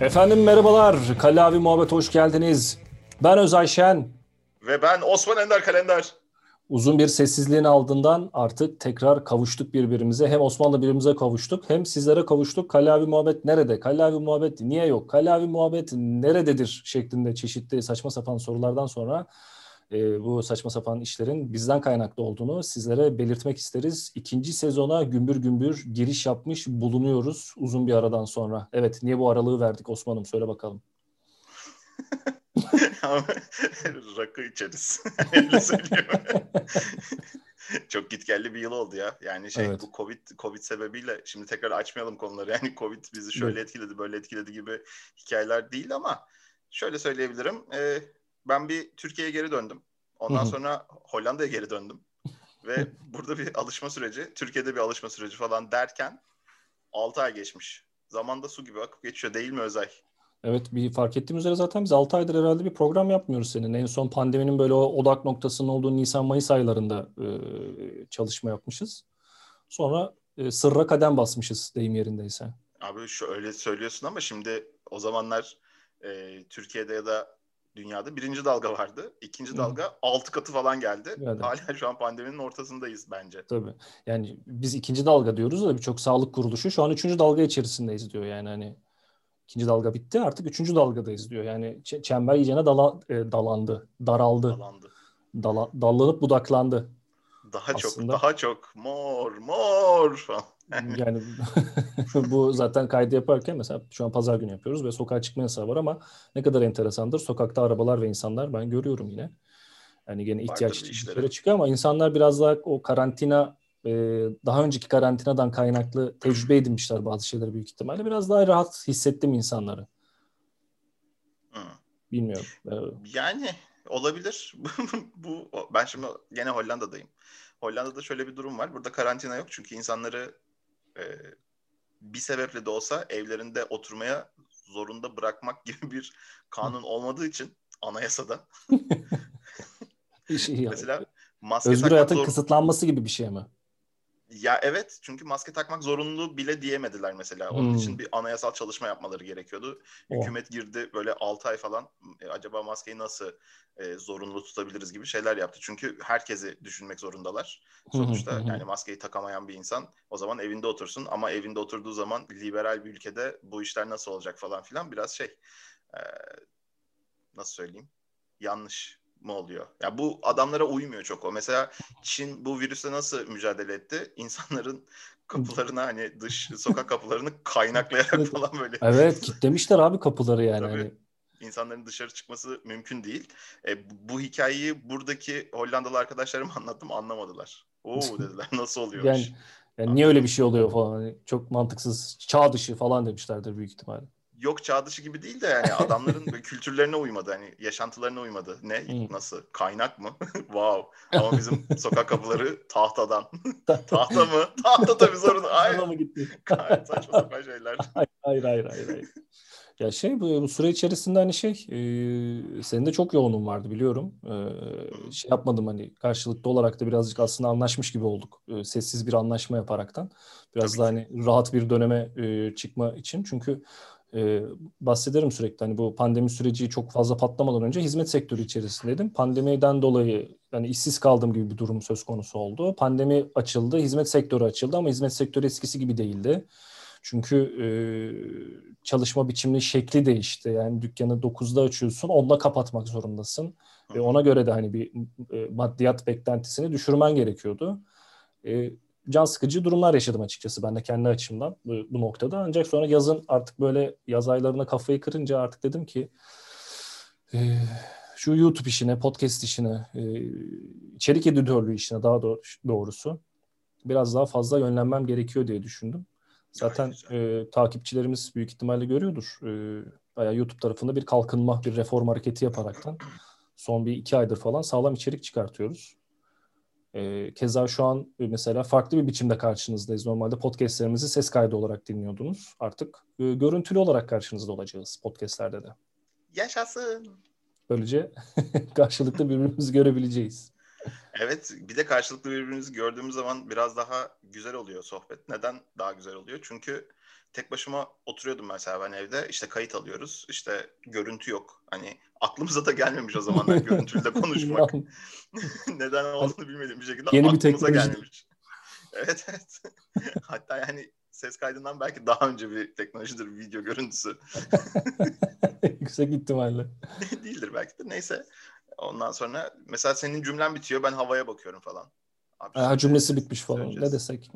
Efendim merhabalar. Kallavi Muhabbet hoş geldiniz. Ben Özay Şen. Ve ben Osman Ender Kalender. Uzun bir sessizliğin ardından artık tekrar kavuştuk birbirimize. Hem Osman'la birbirimize kavuştuk hem sizlere kavuştuk. Kallavi Muhabbet nerede? Kallavi Muhabbet niye yok? Kallavi Muhabbet nerededir? şeklinde çeşitli saçma sapan sorulardan sonra e, bu saçma sapan işlerin bizden kaynaklı olduğunu sizlere belirtmek isteriz. İkinci sezona gümbür gümbür giriş yapmış bulunuyoruz uzun bir aradan sonra. Evet niye bu aralığı verdik Osman'ım söyle bakalım. Rakı içeriz. Öyle söylüyorum. Çok gitgelli bir yıl oldu ya. Yani şey evet. bu Covid Covid sebebiyle şimdi tekrar açmayalım konuları. Yani Covid bizi şöyle evet. etkiledi, böyle etkiledi gibi hikayeler değil ama şöyle söyleyebilirim. E, ben bir Türkiye'ye geri döndüm. Ondan sonra Hollanda'ya geri döndüm. Ve burada bir alışma süreci, Türkiye'de bir alışma süreci falan derken 6 ay geçmiş. Zamanda su gibi akıp geçiyor değil mi Özay? Evet bir fark ettiğim üzere zaten biz 6 aydır herhalde bir program yapmıyoruz senin. En son pandeminin böyle o odak noktasının olduğu Nisan-Mayıs aylarında e, çalışma yapmışız. Sonra e, sırra kadem basmışız deyim yerindeyse. Abi şu öyle söylüyorsun ama şimdi o zamanlar e, Türkiye'de ya da dünyada birinci dalga vardı. İkinci dalga Hı. altı katı falan geldi. Evet. Hala şu an pandeminin ortasındayız bence. Tabii. Yani biz ikinci dalga diyoruz da birçok sağlık kuruluşu şu an üçüncü dalga içerisindeyiz diyor. Yani hani ikinci dalga bitti artık üçüncü dalgadayız diyor. Yani çember iyicene dala, e, dalandı, daraldı. Dalandı. Dala, dallanıp budaklandı. Daha Aslında, çok, daha çok. Mor, mor falan. Yani bu zaten kaydı yaparken mesela şu an pazar günü yapıyoruz ve sokağa çıkma yasağı var ama ne kadar enteresandır. Sokakta arabalar ve insanlar ben görüyorum yine. Yani gene ihtiyaç işlere çıkıyor ama insanlar biraz daha o karantina e, daha önceki karantinadan kaynaklı tecrübe edinmişler bazı şeyleri büyük ihtimalle. Biraz daha rahat hissettim insanları. Bilmiyorum. Yani olabilir. bu ben şimdi gene Hollanda'dayım. Hollanda'da şöyle bir durum var. Burada karantina yok çünkü insanları e, bir sebeple de olsa evlerinde oturmaya zorunda bırakmak gibi bir kanun olmadığı için anayasada. Mesela maske Özgür hayatın zor... kısıtlanması gibi bir şey mi? Ya evet çünkü maske takmak zorunlu bile diyemediler mesela. Onun hmm. için bir anayasal çalışma yapmaları gerekiyordu. Oh. Hükümet girdi böyle 6 ay falan e, acaba maskeyi nasıl e, zorunlu tutabiliriz gibi şeyler yaptı. Çünkü herkesi düşünmek zorundalar. Sonuçta yani maskeyi takamayan bir insan o zaman evinde otursun ama evinde oturduğu zaman liberal bir ülkede bu işler nasıl olacak falan filan biraz şey e, nasıl söyleyeyim yanlış mı oluyor? Ya bu adamlara uymuyor çok o. Mesela Çin bu virüse nasıl mücadele etti? İnsanların kapılarına hani dış sokak kapılarını kaynaklayarak falan böyle. Evet kitlemişler abi kapıları yani. Tabii. Hani. İnsanların dışarı çıkması mümkün değil. E, bu hikayeyi buradaki Hollandalı arkadaşlarıma anlattım anlamadılar. Oo dediler nasıl oluyor? Yani, yani niye öyle bir şey oluyor falan. Hani çok mantıksız çağ dışı falan demişlerdir büyük ihtimalle yok çağ dışı gibi değil de yani adamların kültürlerine uymadı. Hani yaşantılarına uymadı. Ne? Nasıl? Kaynak mı? wow. Ama bizim sokak kapıları tahtadan. Tahta mı? Tahta tabii sorun. Hayır. mı gitti? Saçma sapan şeyler. Hayır hayır hayır. hayır. Ya şey bu, bu süre içerisinde hani şey e, senin de çok yoğunun vardı biliyorum. E, şey yapmadım hani karşılıklı olarak da birazcık aslında anlaşmış gibi olduk. E, sessiz bir anlaşma yaparaktan. Biraz Tabii da hani rahat bir döneme e, çıkma için. Çünkü e, bahsederim sürekli. Hani bu pandemi süreci çok fazla patlamadan önce hizmet sektörü içerisindeydim. Pandemiden dolayı yani işsiz kaldığım gibi bir durum söz konusu oldu. Pandemi açıldı, hizmet sektörü açıldı ama hizmet sektörü eskisi gibi değildi. Çünkü e, çalışma biçimli şekli değişti. Yani dükkanı 9'da açıyorsun, 10'da kapatmak zorundasın. Ve ona göre de hani bir e, maddiyat beklentisini düşürmen gerekiyordu. E, can sıkıcı durumlar yaşadım açıkçası ben de kendi açımdan bu, bu noktada. Ancak sonra yazın artık böyle yaz aylarına kafayı kırınca artık dedim ki e, şu YouTube işine, podcast işine, e, içerik editörlüğü işine daha doğrusu biraz daha fazla yönlenmem gerekiyor diye düşündüm. Zaten e, takipçilerimiz büyük ihtimalle görüyordur. E, bayağı YouTube tarafında bir kalkınma, bir reform hareketi yaparaktan son bir iki aydır falan sağlam içerik çıkartıyoruz. E, keza şu an mesela farklı bir biçimde karşınızdayız. Normalde podcastlerimizi ses kaydı olarak dinliyordunuz. Artık e, görüntülü olarak karşınızda olacağız podcastlerde de. Yaşasın. Böylece karşılıklı birbirimizi görebileceğiz. Evet bir de karşılıklı birbirimizi gördüğümüz zaman biraz daha güzel oluyor sohbet. Neden daha güzel oluyor? Çünkü tek başıma oturuyordum mesela ben evde işte kayıt alıyoruz işte görüntü yok hani aklımıza da gelmemiş o zamanlar görüntüyle konuşmak neden olduğunu bilmediğim bir şekilde Yeni aklımıza bir gelmemiş. Evet evet. Hatta yani ses kaydından belki daha önce bir teknolojidir video görüntüsü. Yüksek ihtimalle. Değildir belki de. Neyse. Ondan sonra mesela senin cümlen bitiyor ben havaya bakıyorum falan. Abi ha, cümlesi bitmiş falan. Söyleyeceğiz. Ne desek?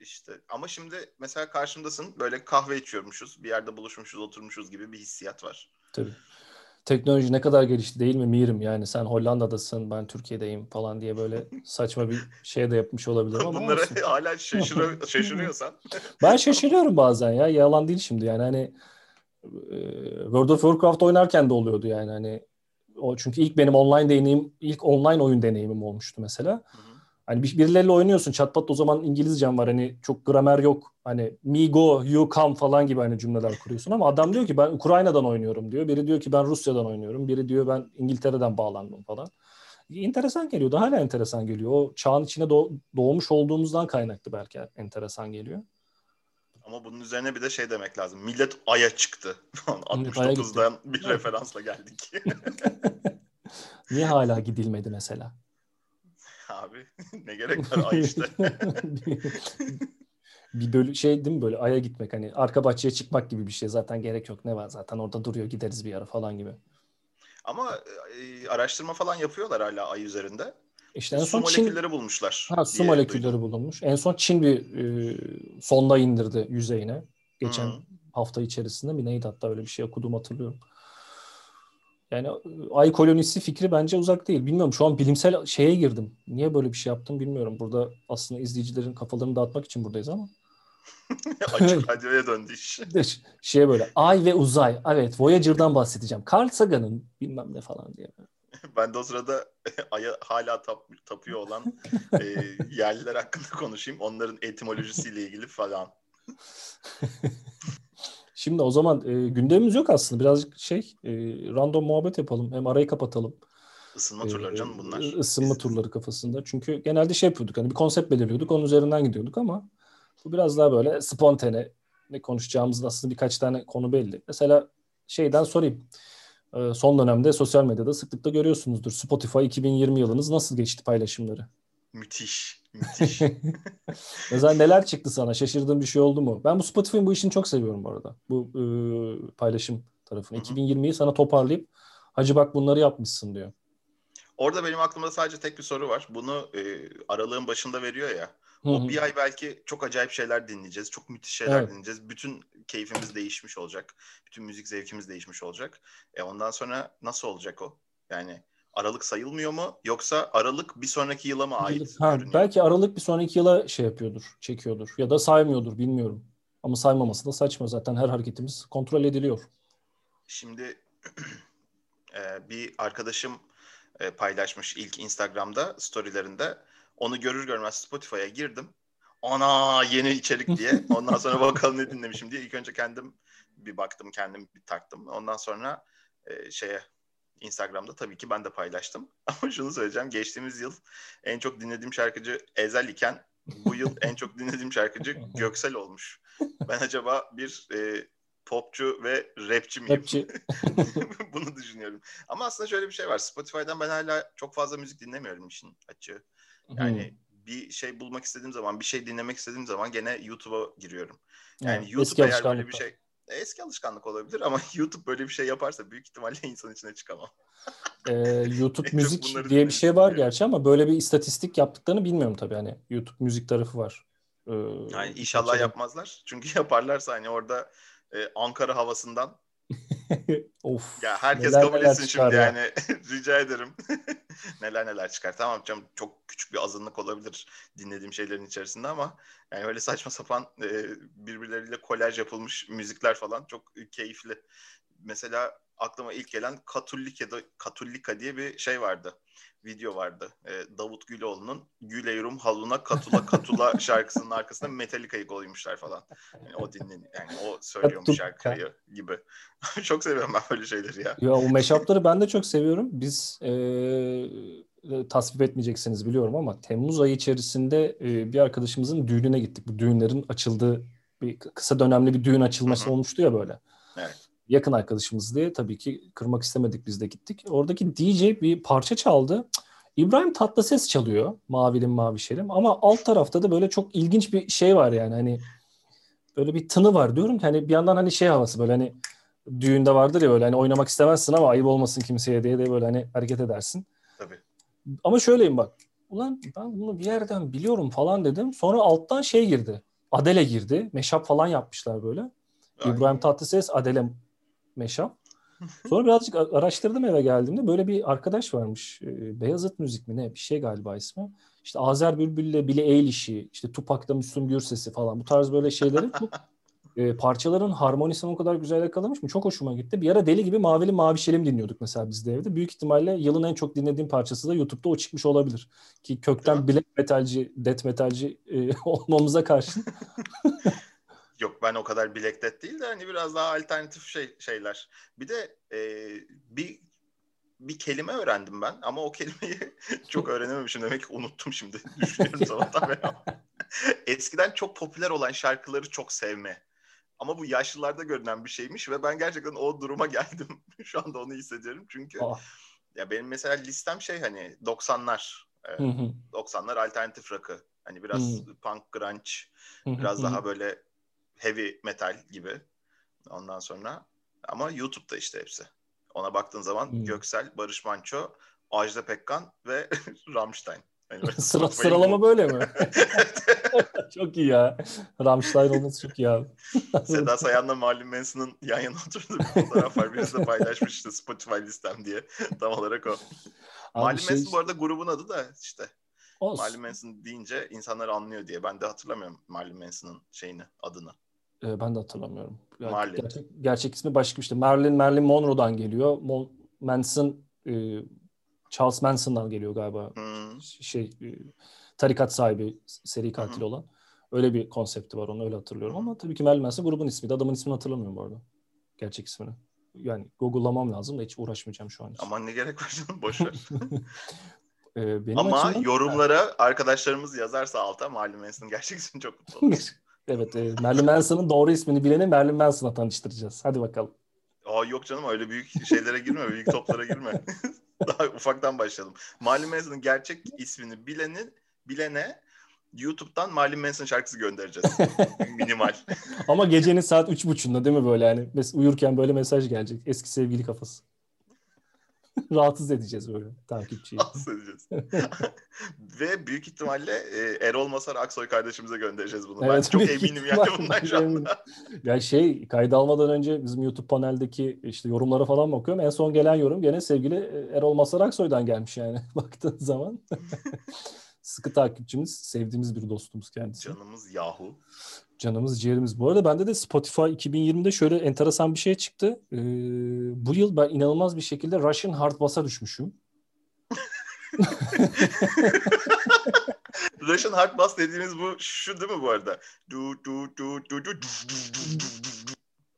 İşte ama şimdi mesela karşımdasın böyle kahve içiyormuşuz. Bir yerde buluşmuşuz, oturmuşuz gibi bir hissiyat var. Tabii. Teknoloji ne kadar gelişti değil mi Mirim? Yani sen Hollanda'dasın, ben Türkiye'deyim falan diye böyle saçma bir şey de yapmış olabilirim ama Bunlara olsun. hala şaşırıyor, şaşırıyorsan. ben şaşırıyorum bazen ya. Yalan değil şimdi yani hani World of Warcraft oynarken de oluyordu yani hani o çünkü ilk benim online deneyim ilk online oyun deneyimim olmuştu mesela. Hı Hani bir, birileriyle oynuyorsun çatpat o zaman İngilizcem var hani çok gramer yok. Hani me go, you come falan gibi hani cümleler kuruyorsun ama adam diyor ki ben Ukrayna'dan oynuyorum diyor. Biri diyor ki ben Rusya'dan oynuyorum. Biri diyor ben İngiltere'den bağlandım falan. Enteresan geliyor. Daha hala enteresan geliyor. O çağın içine doğ- doğmuş olduğumuzdan kaynaklı belki enteresan geliyor. Ama bunun üzerine bir de şey demek lazım. Millet Ay'a çıktı. 69'dan bir referansla geldik. Niye hala gidilmedi mesela? Abi ne gerek var Ay işte. bir bölü şey değil mi böyle Ay'a gitmek hani arka bahçeye çıkmak gibi bir şey zaten gerek yok ne var zaten orada duruyor gideriz bir ara falan gibi. Ama e, araştırma falan yapıyorlar hala Ay üzerinde. İşte en son su Çin... molekülleri bulmuşlar. Ha, su molekülleri duydum. bulunmuş. En son Çin bir e, sonda indirdi yüzeyine. Geçen hmm. hafta içerisinde bir neydi hatta öyle bir şey okudum hatırlıyorum. Yani ay kolonisi fikri bence uzak değil. Bilmiyorum şu an bilimsel şeye girdim. Niye böyle bir şey yaptım bilmiyorum. Burada aslında izleyicilerin kafalarını dağıtmak için buradayız ama. Açık radyoya döndü iş. Şey böyle ay ve uzay. Evet Voyager'dan bahsedeceğim. Carl Sagan'ın bilmem ne falan diye. Ben de o sırada aya hala tap, tapıyor olan e, yerliler hakkında konuşayım. Onların etimolojisiyle ilgili falan. Şimdi o zaman e, gündemimiz yok aslında. Birazcık şey e, random muhabbet yapalım. Hem arayı kapatalım. Isınma e, turları canım bunlar. Isınma Biz... turları kafasında. Çünkü genelde şey yapıyorduk. Hani bir konsept belirliyorduk. Onun üzerinden gidiyorduk ama bu biraz daha böyle spontane ne konuşacağımızın aslında birkaç tane konu belli. Mesela şeyden sorayım. E, son dönemde sosyal medyada sıklıkla görüyorsunuzdur. Spotify 2020 yılınız nasıl geçti paylaşımları? Müthiş. Müthiş. Mesela neler çıktı sana? Şaşırdığın bir şey oldu mu? Ben bu Spotify'ın bu işini çok seviyorum bu arada. Bu e, paylaşım tarafını. 2020'yi sana toparlayıp hacı bak bunları yapmışsın diyor. Orada benim aklımda sadece tek bir soru var. Bunu e, aralığın başında veriyor ya. O Hı-hı. bir ay belki çok acayip şeyler dinleyeceğiz. Çok müthiş şeyler evet. dinleyeceğiz. Bütün keyfimiz değişmiş olacak. Bütün müzik zevkimiz değişmiş olacak. E ondan sonra nasıl olacak o? Yani Aralık sayılmıyor mu? Yoksa Aralık bir sonraki yıla mı ait? Ha, belki Aralık bir sonraki yıla şey yapıyordur, çekiyordur. Ya da saymıyordur, bilmiyorum. Ama saymaması da saçma zaten her hareketimiz kontrol ediliyor. Şimdi e, bir arkadaşım e, paylaşmış ilk Instagram'da storylerinde. Onu görür görmez Spotify'a girdim. Ana yeni içerik diye. Ondan sonra bakalım ne dinlemişim diye. İlk önce kendim bir baktım, kendim bir taktım. Ondan sonra e, şeye Instagram'da tabii ki ben de paylaştım. Ama şunu söyleyeceğim. Geçtiğimiz yıl en çok dinlediğim şarkıcı Ezel iken bu yıl en çok dinlediğim şarkıcı Göksel olmuş. Ben acaba bir e, popçu ve rapçi miyim? Rapçi. Bunu düşünüyorum. Ama aslında şöyle bir şey var. Spotify'dan ben hala çok fazla müzik dinlemiyorum işin açığı. Yani hmm. bir şey bulmak istediğim zaman, bir şey dinlemek istediğim zaman gene YouTube'a giriyorum. Yani, yani YouTube eğer böyle bir şey eski alışkanlık olabilir ama YouTube böyle bir şey yaparsa büyük ihtimalle insan içine çıkamam. ee, YouTube müzik diye bir şey var gerçi ama böyle bir istatistik yaptıklarını bilmiyorum tabii hani YouTube müzik tarafı var. Ee, yani inşallah açalım. yapmazlar. Çünkü yaparlarsa hani orada e, Ankara havasından of. Ya herkes neler, kabul etsin şimdi ya. yani. Rica ederim. neler neler çıkar. Tamam canım çok küçük bir azınlık olabilir dinlediğim şeylerin içerisinde ama yani öyle saçma sapan e, birbirleriyle kolaj yapılmış müzikler falan çok keyifli. Mesela aklıma ilk gelen Katullika, Katullika diye bir şey vardı video vardı. E, Davut Güloğlu'nun Güleyrum Haluna Katula Katula şarkısının arkasında Metallica'yı koymuşlar falan. Yani o dinlen yani o söylüyormuş şarkıyı gibi. çok seviyorum ben böyle şeyleri ya. Ya o meşapları ben de çok seviyorum. Biz e, tasvip etmeyeceksiniz biliyorum ama Temmuz ayı içerisinde e, bir arkadaşımızın düğününe gittik. Bu düğünlerin açıldığı bir kısa dönemli bir düğün açılması olmuştu ya böyle. Evet. Yakın arkadaşımız diye tabii ki kırmak istemedik biz de gittik. Oradaki DJ bir parça çaldı. İbrahim Tatlıses çalıyor. Mavilim Mavişerim. Ama alt tarafta da böyle çok ilginç bir şey var yani. Hani böyle bir tını var diyorum ki hani bir yandan hani şey havası böyle hani düğünde vardır ya böyle hani oynamak istemezsin ama ayıp olmasın kimseye diye de böyle hani hareket edersin. Tabii. Ama şöyleyim bak. Ulan ben bunu bir yerden biliyorum falan dedim. Sonra alttan şey girdi. Adele girdi. Meşap falan yapmışlar böyle. Ay. İbrahim Tatlıses, Adele Meşap. Sonra birazcık araştırdım eve geldiğimde. Böyle bir arkadaş varmış. Ee, Beyazıt Müzik mi ne? Bir şey galiba ismi. İşte Azer Bülbül'le Billie Eilish'i, işte Tupac'ta Müslüm Gürses'i falan. Bu tarz böyle şeyleri çok e, parçaların harmonisini o kadar güzel yakalamış mı? Çok hoşuma gitti. Bir ara deli gibi Mavili Mavişelim dinliyorduk mesela biz de evde. Büyük ihtimalle yılın en çok dinlediğim parçası da YouTube'da o çıkmış olabilir. Ki kökten black metalci, death metalci e, olmamıza karşın. Yok ben o kadar Death değil de hani biraz daha alternatif şey şeyler. Bir de e, bir bir kelime öğrendim ben ama o kelimeyi çok öğrenememişim demek ki unuttum şimdi. Düşünüyorum sabahtan beri. Eskiden çok popüler olan şarkıları çok sevme. Ama bu yaşlılarda görünen bir şeymiş ve ben gerçekten o duruma geldim. Şu anda onu hissediyorum çünkü Ah. ya benim mesela listem şey hani 90'lar. e, Hı hı. 90'lar alternatif rock'ı. Hani biraz punk grunge, biraz daha böyle heavy metal gibi. Ondan sonra ama YouTube'da işte hepsi. Ona baktığın zaman Hmm. Göksel, Barış Manço, Ajda Pekkan ve Rammstein. Yani Sıra, sıralama bu- böyle mi? çok iyi ya. Rammstein olması çok iyi abi. Seda Sayan'la Marilyn Manson'ın yan yana oturduğu bir fotoğraf var. Birisi de paylaşmış işte Spotify listem diye. Tam olarak o. Abi Marilyn şey- Manson bu arada grubun adı da işte Olsun. Marilyn Manson deyince insanlar anlıyor diye. Ben de hatırlamıyorum Marilyn Manson'ın şeyini, adını. Ee, ben de hatırlamıyorum. Marlin. Gerçek, gerçek ismi başka işte. Marilyn Marilyn Monroe'dan geliyor. Mon- Manson e, Charles Manson'dan geliyor galiba. Hmm. Şey e, tarikat sahibi, seri katil hı. olan. Öyle bir konsepti var onu öyle hatırlıyorum ama tabii ki Marilyn Manson grubun ismi. Adamın ismini hatırlamıyorum bu arada. Gerçek ismini. Yani Google'lamam lazım da hiç uğraşmayacağım şu an için. Aman ne gerek var canım boş ver. Ee, benim Ama açımdan- yorumlara arkadaşlarımız yazarsa alta Marilyn Manson'ın gerçek ismini çok mutlu oluruz. Evet, e, Marilyn Manson'ın doğru ismini bileni Marilyn Manson'la tanıştıracağız. Hadi bakalım. Aa yok canım öyle büyük şeylere girme, büyük toplara girme. Daha ufaktan başlayalım. Marilyn Manson'ın gerçek ismini bilenin bilene YouTube'dan Marilyn Manson şarkısı göndereceğiz. Minimal. Ama gecenin saat üç buçuğunda değil mi böyle yani? Mes- uyurken böyle mesaj gelecek. Eski sevgili kafası. Rahatsız edeceğiz böyle takipçiyi. Rahatsız edeceğiz. Ve büyük ihtimalle e, Erol Masar Aksoy kardeşimize göndereceğiz bunu. ben Evet, çok büyük eminim yani bundan şu anda. Ya şey kayda almadan önce bizim YouTube paneldeki işte yorumlara falan bakıyorum. En son gelen yorum gene sevgili e, Erol Masar Aksoy'dan gelmiş yani baktığın zaman. Sıkı takipçimiz, sevdiğimiz bir dostumuz kendisi. Canımız yahu. Canımız ciğerimiz. Bu arada bende de Spotify 2020'de şöyle enteresan bir şey çıktı. Ee, bu yıl ben inanılmaz bir şekilde Russian Hard Bass'a düşmüşüm. Russian Hard Bass dediğimiz bu şu değil mi bu arada? Du du du du du du du du du.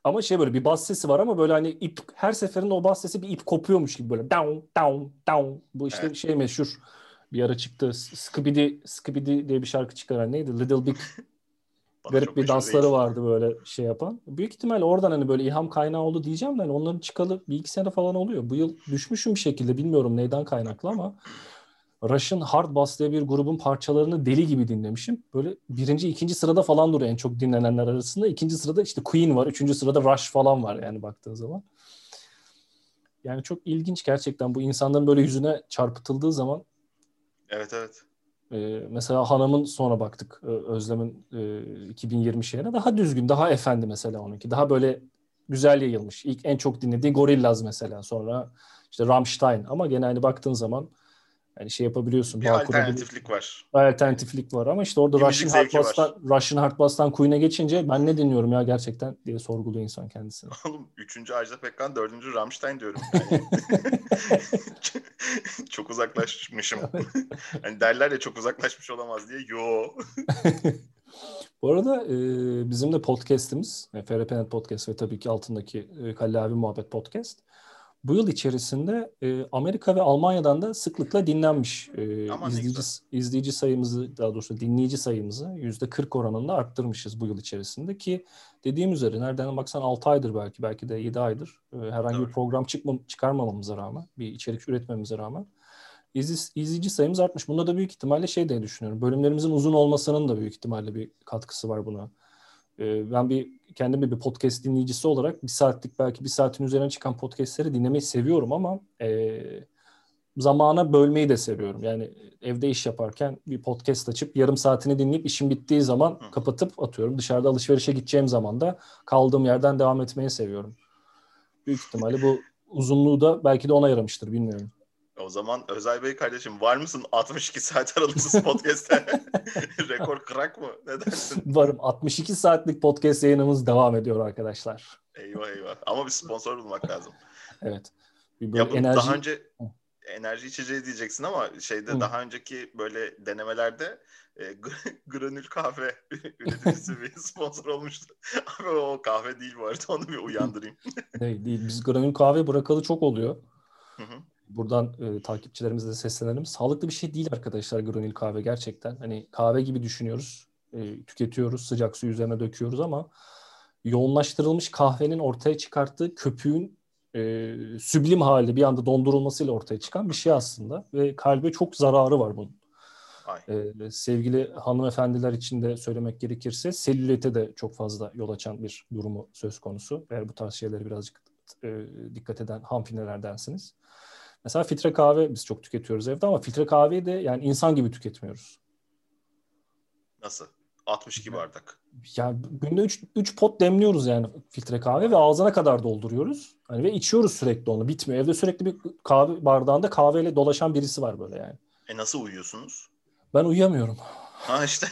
Ama şey böyle bir bas sesi var ama böyle hani ip her seferinde o bas sesi bir ip kopuyormuş gibi böyle down down down. Bu işte Evet. şey meşhur. Bir ara çıktı. Skibidi Skibidi diye bir şarkı çıkaran neydi? Little Big garip bir dansları vardı böyle şey yapan. Büyük ihtimal oradan hani böyle ilham kaynağı oldu diyeceğim de hani onların çıkalı bir iki sene falan oluyor. Bu yıl düşmüşüm bir şekilde bilmiyorum neyden kaynaklı ama Russian Hard Bass diye bir grubun parçalarını deli gibi dinlemişim. Böyle birinci, ikinci sırada falan duruyor en çok dinlenenler arasında. İkinci sırada işte Queen var, üçüncü sırada Rush falan var yani baktığın zaman. Yani çok ilginç gerçekten bu insanların böyle yüzüne çarpıtıldığı zaman Evet evet. Ee, mesela Hanım'ın sonra baktık Özlem'in e, 2020 şeyine daha düzgün, daha efendi mesela onunki. Daha böyle güzel yayılmış. İlk en çok dinlediği Gorillaz mesela sonra işte Rammstein ama gene hani baktığın zaman hani şey yapabiliyorsun. Bir alternatiflik var. Alternatiflik var ama işte orada Bir Russian Hard zevki var. Bass'tan, Russian Hard Bass'tan Queen'e geçince ben ne dinliyorum ya gerçekten diye sorguluyor insan kendisini. Oğlum üçüncü Ajda Pekkan, dördüncü Rammstein diyorum. Yani. çok uzaklaşmışım. hani derler ya çok uzaklaşmış olamaz diye. Yo. Bu arada e, bizim de podcast'imiz, e, FRPNet Podcast ve tabii ki altındaki e, Kalle abi Muhabbet Podcast. Bu yıl içerisinde e, Amerika ve Almanya'dan da sıklıkla dinlenmiş. E, izleyici, izleyici sayımızı daha doğrusu dinleyici sayımızı yüzde 40 oranında arttırmışız bu yıl içerisinde ki dediğim üzere nereden baksan 6 aydır belki belki de 7 aydır e, herhangi Doğru. bir program çıkma, çıkarmamamıza rağmen bir içerik üretmemize rağmen iz, izleyici sayımız artmış. Bunda da büyük ihtimalle şey diye düşünüyorum. Bölümlerimizin uzun olmasının da büyük ihtimalle bir katkısı var buna. E, ben bir kendimi bir podcast dinleyicisi olarak bir saatlik belki bir saatin üzerine çıkan podcastleri dinlemeyi seviyorum ama e, zamana bölmeyi de seviyorum. Yani evde iş yaparken bir podcast açıp yarım saatini dinleyip işim bittiği zaman kapatıp atıyorum. Dışarıda alışverişe gideceğim zaman da kaldığım yerden devam etmeyi seviyorum. Büyük ihtimalle bu uzunluğu da belki de ona yaramıştır bilmiyorum. O zaman Özay Bey kardeşim var mısın 62 saat aralıksız podcast'te? Rekor kırak mı? Ne dersin? Varım. 62 saatlik podcast yayınımız devam ediyor arkadaşlar. Eyvah eyvah. Ama bir sponsor bulmak lazım. evet. Bir ya enerji... daha önce enerji içeceği diyeceksin ama şeyde Hı. daha önceki böyle denemelerde e, granül kahve üreticisi bir sponsor olmuştu. Abi o kahve değil bu arada onu bir uyandırayım. değil değil. Biz granül kahve bırakalı çok oluyor. Hı hı buradan e, takipçilerimize de seslenelim. Sağlıklı bir şey değil arkadaşlar granül kahve gerçekten. Hani kahve gibi düşünüyoruz, e, tüketiyoruz, sıcak su üzerine döküyoruz ama yoğunlaştırılmış kahvenin ortaya çıkarttığı köpüğün e, süblim hali bir anda dondurulmasıyla ortaya çıkan bir şey aslında ve kalbe çok zararı var bunun. Ee, sevgili hanımefendiler için de söylemek gerekirse selülite de çok fazla yol açan bir durumu söz konusu. Eğer bu tarz şeyleri birazcık e, dikkat eden hamfinelerdensiniz. Mesela filtre kahve biz çok tüketiyoruz evde ama filtre kahveyi de yani insan gibi tüketmiyoruz. Nasıl? 62 bardak. Yani günde 3, 3 pot demliyoruz yani filtre kahve ve ağzına kadar dolduruyoruz. Hani ve içiyoruz sürekli onu. Bitmiyor. Evde sürekli bir kahve bardağında kahveyle dolaşan birisi var böyle yani. E nasıl uyuyorsunuz? Ben uyuyamıyorum. Ha işte.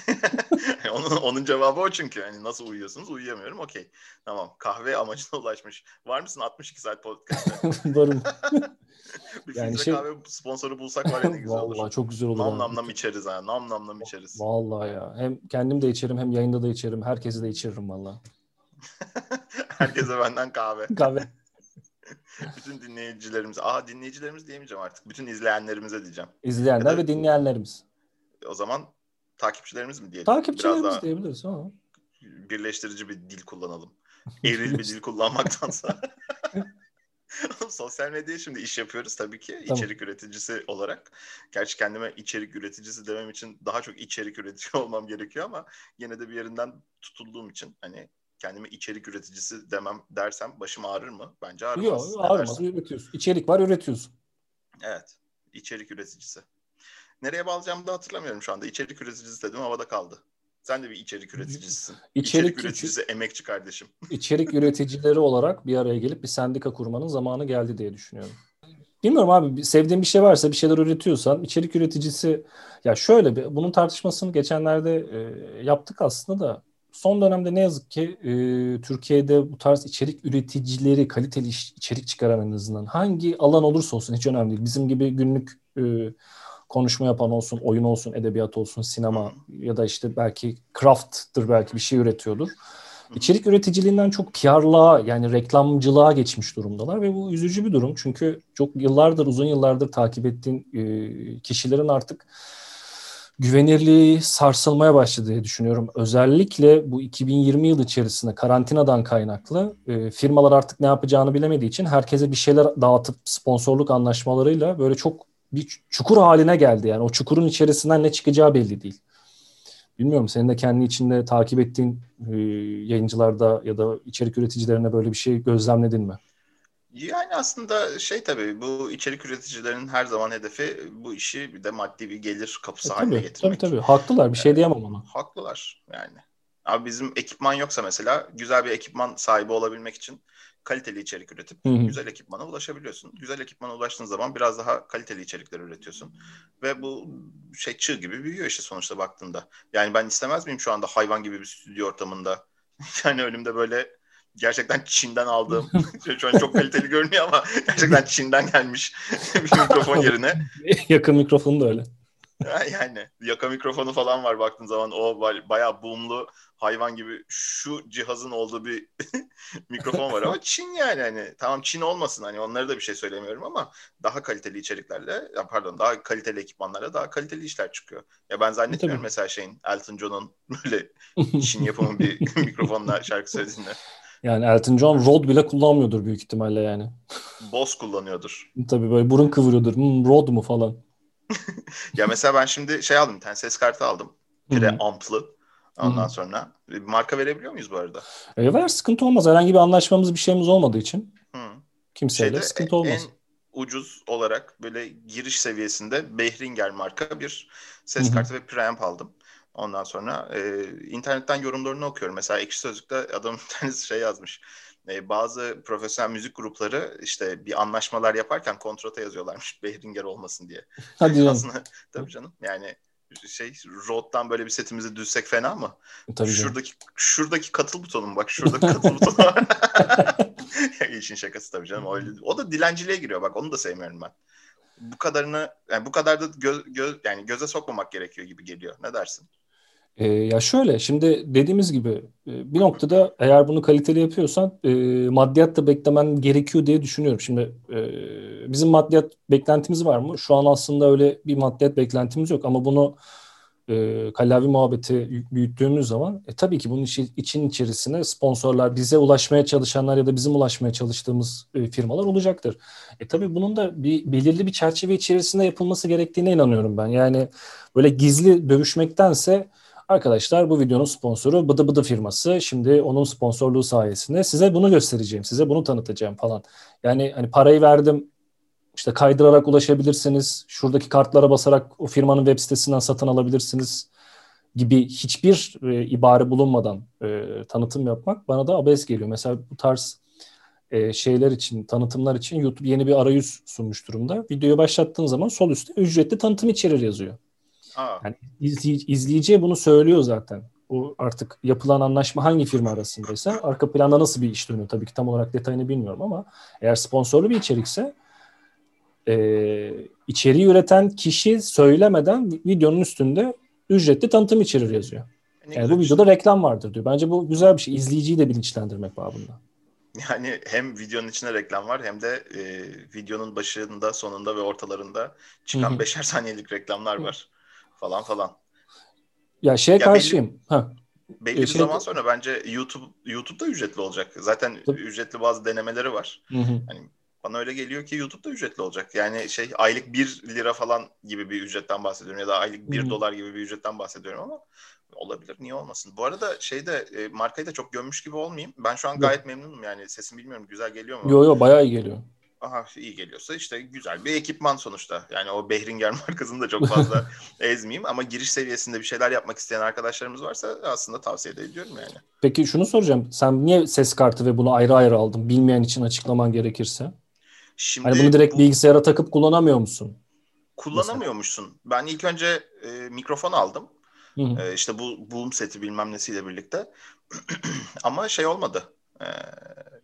onun, onun cevabı o çünkü. Hani nasıl uyuyorsunuz? Uyuyamıyorum. Okey. Tamam. Kahve amacına ulaşmış. Var mısın 62 saat podcast'te? Varım. yani şey... kahve sponsoru bulsak var ya güzel olur. Vallahi çok güzel olur. Nam nam nam içeriz ha. Nam nam nam içeriz. Vallahi ya. Hem kendim de içerim hem yayında da içerim. Herkesi de içiririm valla. Herkese benden kahve. kahve. Bütün dinleyicilerimiz, aa dinleyicilerimiz diyemeyeceğim artık. Bütün izleyenlerimize diyeceğim. İzleyenler da, ve dinleyenlerimiz. O zaman takipçilerimiz mi diyelim? Takipçilerimiz Biraz daha diyebiliriz. Ha. Birleştirici bir dil kullanalım. Eril bir dil kullanmaktansa. Sosyal medyaya şimdi iş yapıyoruz tabii ki tamam. içerik üreticisi olarak. Gerçi kendime içerik üreticisi demem için daha çok içerik üretiyor olmam gerekiyor ama yine de bir yerinden tutulduğum için hani kendime içerik üreticisi demem dersem başım ağrır mı? Bence ağrımaz. Yok ağrımaz. Üretiyorsun. İçerik var üretiyorsun. Evet. İçerik üreticisi. Nereye bağlayacağımı da hatırlamıyorum şu anda. İçerik üreticisi dedim havada kaldı. Sen de bir içerik üreticisisin. İçerik, içerik üreticisi, emekçi kardeşim. İçerik üreticileri olarak bir araya gelip bir sendika kurmanın zamanı geldi diye düşünüyorum. Bilmiyorum abi sevdiğin bir şey varsa bir şeyler üretiyorsan içerik üreticisi ya şöyle bir bunun tartışmasını geçenlerde e, yaptık aslında da son dönemde ne yazık ki e, Türkiye'de bu tarz içerik üreticileri kaliteli içerik çıkaran en azından hangi alan olursa olsun hiç önemli değil. Bizim gibi günlük e, konuşma yapan olsun, oyun olsun, edebiyat olsun, sinema ya da işte belki craft'tır belki bir şey üretiyordur. İçerik üreticiliğinden çok PR'lığa yani reklamcılığa geçmiş durumdalar ve bu üzücü bir durum. Çünkü çok yıllardır, uzun yıllardır takip ettiğin e, kişilerin artık güvenirliği sarsılmaya başladı diye düşünüyorum. Özellikle bu 2020 yıl içerisinde karantinadan kaynaklı e, firmalar artık ne yapacağını bilemediği için herkese bir şeyler dağıtıp sponsorluk anlaşmalarıyla böyle çok bir çukur haline geldi. Yani o çukurun içerisinden ne çıkacağı belli değil. Bilmiyorum senin de kendi içinde takip ettiğin e, yayıncılarda ya da içerik üreticilerine böyle bir şey gözlemledin mi? Yani aslında şey tabii bu içerik üreticilerinin her zaman hedefi bu işi bir de maddi bir gelir kapısı e, tabii, haline getirmek. Tabii tabii haklılar bir şey diyemem ona. Haklılar yani. Abi bizim ekipman yoksa mesela güzel bir ekipman sahibi olabilmek için kaliteli içerik üretip Hı-hı. güzel ekipmana ulaşabiliyorsun. Güzel ekipmana ulaştığın zaman biraz daha kaliteli içerikler üretiyorsun. Ve bu şey çığ gibi büyüyor işte sonuçta baktığında. Yani ben istemez miyim şu anda hayvan gibi bir stüdyo ortamında? yani önümde böyle gerçekten Çin'den aldığım şu an çok kaliteli görünüyor ama gerçekten Çin'den gelmiş bir mikrofon yerine. Yakın mikrofonu da öyle. yani yaka mikrofonu falan var baktığın zaman o bayağı boomlu hayvan gibi şu cihazın olduğu bir mikrofon var ama Çin yani hani tamam Çin olmasın hani onları da bir şey söylemiyorum ama daha kaliteli içeriklerle pardon daha kaliteli ekipmanlarla daha kaliteli işler çıkıyor. Ya ben zannetmiyorum Tabii. mesela şeyin Elton John'un böyle Çin yapımı bir mikrofonla şarkı söylediğinde. Yani Elton John Rode bile kullanmıyordur büyük ihtimalle yani. Boss kullanıyordur. Tabii böyle burun kıvırıyordur. Hmm, Rode mu falan. ya mesela ben şimdi şey aldım bir tane ses kartı aldım. Pre amplı. Ondan Hı-hı. sonra bir marka verebiliyor muyuz bu arada? E, ver sıkıntı olmaz. Herhangi bir anlaşmamız bir şeyimiz olmadığı için. Hı. Kimseyle Şeyde, sıkıntı olmaz. En ucuz olarak böyle giriş seviyesinde Behringer marka bir ses Hı-hı. kartı ve preamp aldım. Ondan sonra e, internetten yorumlarını okuyorum. Mesela Ekşi Sözlük'te adam bir tanesi şey yazmış. E, bazı profesyonel müzik grupları işte bir anlaşmalar yaparken kontrata yazıyorlarmış Behringer olmasın diye. Hadi canım. Aslında, tabii canım. Yani şey Rode'dan böyle bir setimizi düzsek fena mı? Tabii şuradaki canım. şuradaki katıl butonum bak şuradaki katıl butonu var. İşin şakası tabii canım. O, o da dilenciliğe giriyor bak onu da sevmiyorum ben. Bu kadarını yani bu kadar da göz, göz yani göze sokmamak gerekiyor gibi geliyor. Ne dersin? E, ya şöyle şimdi dediğimiz gibi e, bir noktada eğer bunu kaliteli yapıyorsan e, maddiyat da beklemen gerekiyor diye düşünüyorum. Şimdi e, bizim maddiyat beklentimiz var mı? Şu an aslında öyle bir maddiyat beklentimiz yok ama bunu e, kallavi muhabbeti büyüttüğümüz zaman e, tabii ki bunun içi, için içerisine sponsorlar, bize ulaşmaya çalışanlar ya da bizim ulaşmaya çalıştığımız e, firmalar olacaktır. E tabii bunun da bir belirli bir çerçeve içerisinde yapılması gerektiğine inanıyorum ben. Yani böyle gizli dövüşmektense Arkadaşlar bu videonun sponsoru Bıdı Bıdı firması. Şimdi onun sponsorluğu sayesinde size bunu göstereceğim, size bunu tanıtacağım falan. Yani hani parayı verdim, işte kaydırarak ulaşabilirsiniz. Şuradaki kartlara basarak o firmanın web sitesinden satın alabilirsiniz gibi hiçbir e, ibare bulunmadan e, tanıtım yapmak bana da abes geliyor. Mesela bu tarz e, şeyler için, tanıtımlar için YouTube yeni bir arayüz sunmuş durumda. Videoyu başlattığın zaman sol üstte ücretli tanıtım içerir yazıyor. Aa. Yani izleyici, izleyiciye bunu söylüyor zaten. Bu artık yapılan anlaşma hangi firma arasındaysa arka planda nasıl bir iş dönüyor tabii ki tam olarak detayını bilmiyorum ama eğer sponsorlu bir içerikse e, içeriği üreten kişi söylemeden videonun üstünde ücretli tanıtım içerir yazıyor. Ne yani bu videoda şey. reklam vardır diyor. Bence bu güzel bir şey. İzleyiciyi de bilinçlendirmek babında. Yani hem videonun içinde reklam var hem de e, videonun başında, sonunda ve ortalarında çıkan Hı-hı. beşer saniyelik reklamlar var falan falan. Ya şey ya karşıyım. Belli, ha. belli bir şey... zaman sonra bence YouTube YouTube'da ücretli olacak. Zaten Tabii. ücretli bazı denemeleri var. Hı hı. Hani bana öyle geliyor ki YouTube'da ücretli olacak. Yani şey aylık 1 lira falan gibi bir ücretten bahsediyorum ya da aylık 1 dolar gibi bir ücretten bahsediyorum ama olabilir. Niye olmasın? Bu arada şeyde e, markayı da çok gömmüş gibi olmayayım. Ben şu an gayet Yok. memnunum yani. Sesim bilmiyorum güzel geliyor mu? Yo yo bayağı iyi geliyor aha iyi geliyorsa işte güzel bir ekipman sonuçta. Yani o Behringer markasını da çok fazla ezmeyeyim ama giriş seviyesinde bir şeyler yapmak isteyen arkadaşlarımız varsa aslında tavsiye ediyorum yani. Peki şunu soracağım. Sen niye ses kartı ve bunu ayrı ayrı aldın? Bilmeyen için açıklaman gerekirse. Şimdi hani bunu direkt bu... bilgisayara takıp kullanamıyor musun? Kullanamıyormuşsun. Ben ilk önce e, mikrofon aldım. Hı hı. E, işte bu boom seti bilmem nesiyle birlikte. ama şey olmadı. E,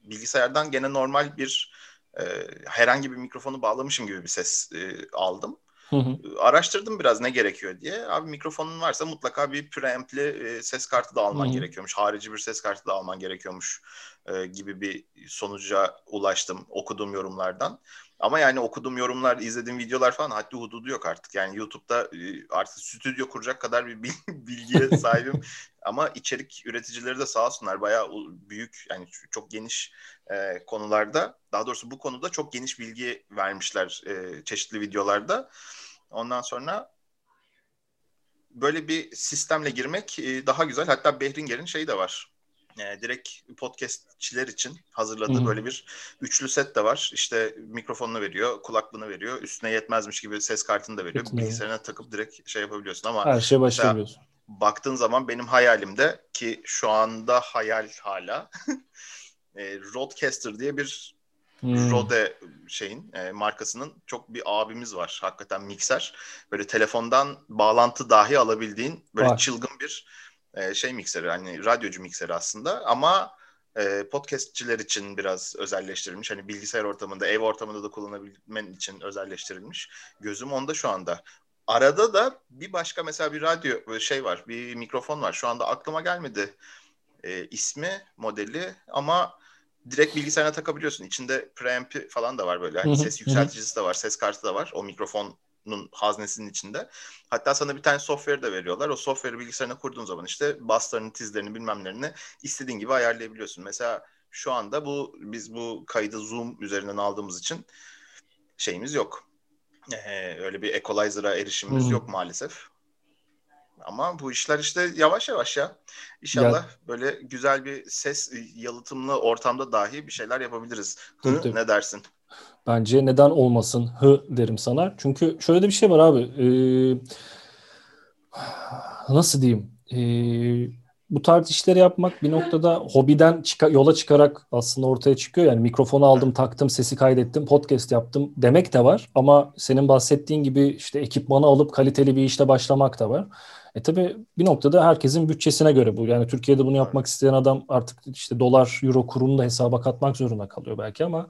bilgisayardan gene normal bir e, herhangi bir mikrofonu bağlamışım gibi bir ses e, aldım. Hı hı. Araştırdım biraz ne gerekiyor diye. Abi mikrofonun varsa mutlaka bir preampli e, ses kartı da alman hı hı. gerekiyormuş. Harici bir ses kartı da alman gerekiyormuş e, gibi bir sonuca ulaştım okuduğum yorumlardan. Ama yani okuduğum yorumlar, izlediğim videolar falan haddi hududu yok artık. Yani YouTube'da e, artık stüdyo kuracak kadar bir bilgiye sahibim. Ama içerik üreticileri de sağ olsunlar bayağı büyük yani çok geniş e, konularda. Daha doğrusu bu konuda çok geniş bilgi vermişler e, çeşitli videolarda. Ondan sonra böyle bir sistemle girmek e, daha güzel. Hatta Behringer'in şeyi de var e, direkt podcastçiler için hazırladığı Hı-hı. böyle bir üçlü set de var. İşte mikrofonunu veriyor, kulaklığını veriyor. Üstüne yetmezmiş gibi ses kartını da veriyor. Kesinlikle. Bilgisayarına takıp direkt şey yapabiliyorsun ama her şey başlayabiliyorsun. Baktığın zaman benim hayalimde ki şu anda hayal hala e, Rodecaster diye bir Hmm. Rode şeyin e, markasının çok bir abimiz var. Hakikaten mikser. Böyle telefondan bağlantı dahi alabildiğin böyle var. çılgın bir e, şey mikseri hani radyocu mikseri aslında ama e, podcastçiler için biraz özelleştirilmiş. Hani bilgisayar ortamında, ev ortamında da kullanabilmen için özelleştirilmiş. Gözüm onda şu anda. arada da bir başka mesela bir radyo şey var, bir mikrofon var. Şu anda aklıma gelmedi e, ismi, modeli ama direkt bilgisayarına takabiliyorsun. İçinde preamp falan da var böyle. Yani ses yükselticisi de var, ses kartı da var. O mikrofonun haznesinin içinde. Hatta sana bir tane software de veriyorlar. O software'ı bilgisayarına kurduğun zaman işte basslarını, tizlerini, bilmemlerini istediğin gibi ayarlayabiliyorsun. Mesela şu anda bu biz bu kaydı Zoom üzerinden aldığımız için şeyimiz yok. Ee, öyle bir equalizer'a erişimimiz Hı-hı. yok maalesef. Ama bu işler işte yavaş yavaş ya. İnşallah ya. böyle güzel bir ses yalıtımlı ortamda dahi bir şeyler yapabiliriz. Hı. Ne dersin? Bence neden olmasın hı derim sana. Çünkü şöyle de bir şey var abi. Ee, nasıl diyeyim? Ee, bu tarz işleri yapmak bir noktada hobiden çıka, yola çıkarak aslında ortaya çıkıyor. Yani mikrofonu aldım, taktım, sesi kaydettim, podcast yaptım demek de var. Ama senin bahsettiğin gibi işte ekipmanı alıp kaliteli bir işte başlamak da var. E tabi bir noktada herkesin bütçesine göre bu. Yani Türkiye'de bunu yapmak isteyen adam artık işte dolar, euro kurunu da hesaba katmak zorunda kalıyor belki ama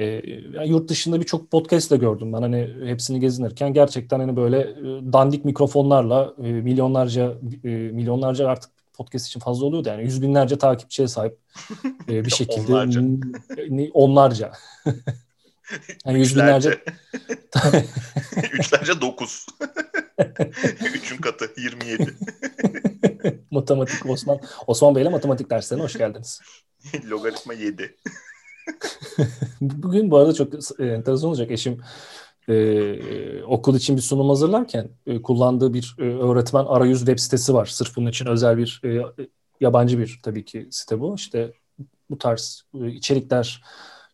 e, yurt dışında birçok podcast de gördüm ben. Hani hepsini gezinirken gerçekten hani böyle e, dandik mikrofonlarla e, milyonlarca e, milyonlarca artık podcast için fazla oluyordu yani. Yüz binlerce takipçiye sahip e, bir şekilde onlarca, onlarca. yani yüz binlerce üçlerce. Dokuz. Üçün katı 27 matematik Osman Osman Bey'le matematik derslerine hoş geldiniz. Logaritma 7 bugün bu arada çok e, enteresan olacak eşim e, okul için bir sunum hazırlarken e, kullandığı bir e, öğretmen arayüz web sitesi var. Sırf bunun için özel bir e, yabancı bir tabii ki site bu. İşte bu tarz e, içerikler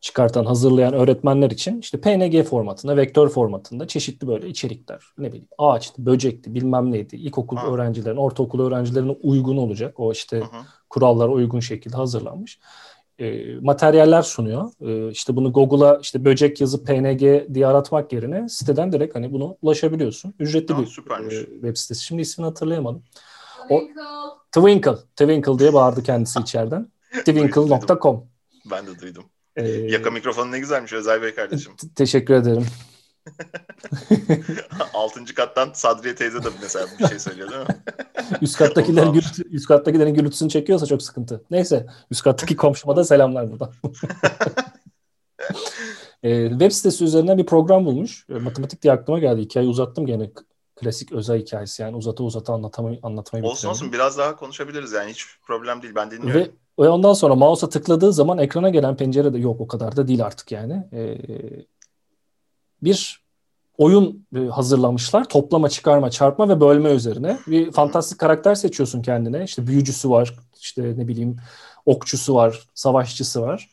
çıkartan, hazırlayan öğretmenler için işte PNG formatında, vektör formatında çeşitli böyle içerikler. Ne bileyim ağaçtı, böcekti, bilmem neydi. İlkokul ha. öğrencilerin, ortaokul öğrencilerine uygun olacak. O işte Hı-hı. kurallara uygun şekilde hazırlanmış e, materyaller sunuyor. E, işte bunu Google'a işte böcek yazıp PNG diye aratmak yerine siteden direkt hani bunu ulaşabiliyorsun. Ücretli Aa, bir e, web sitesi. Şimdi ismini hatırlayamadım. O, Twinkle. Twinkle diye bağırdı kendisi içeriden. Twinkle.com. Ben de duydum. Ee, Yaka mikrofonu ne güzelmiş Özel Bey kardeşim. Teşekkür ederim. Altıncı kattan Sadriye teyze de mesela bir şey söylüyor değil mi? üst kattakilerin gürültü, üst kattakilerin gürültüsünü çekiyorsa çok sıkıntı. Neyse üst kattaki komşuma da selamlar buradan. e, web sitesi üzerinden bir program bulmuş. E, matematik diye aklıma geldi. Hikayeyi uzattım gene. Klasik özel hikayesi yani uzata uzata anlatamayı, anlatmayı Olsun olsun biraz daha konuşabiliriz yani hiç problem değil ben dinliyorum. Ve ve ondan sonra mouse'a tıkladığı zaman ekrana gelen pencere de yok o kadar da değil artık yani. Ee, bir oyun e, hazırlamışlar. Toplama, çıkarma, çarpma ve bölme üzerine. Bir fantastik karakter seçiyorsun kendine. İşte büyücüsü var, işte ne bileyim okçusu var, savaşçısı var.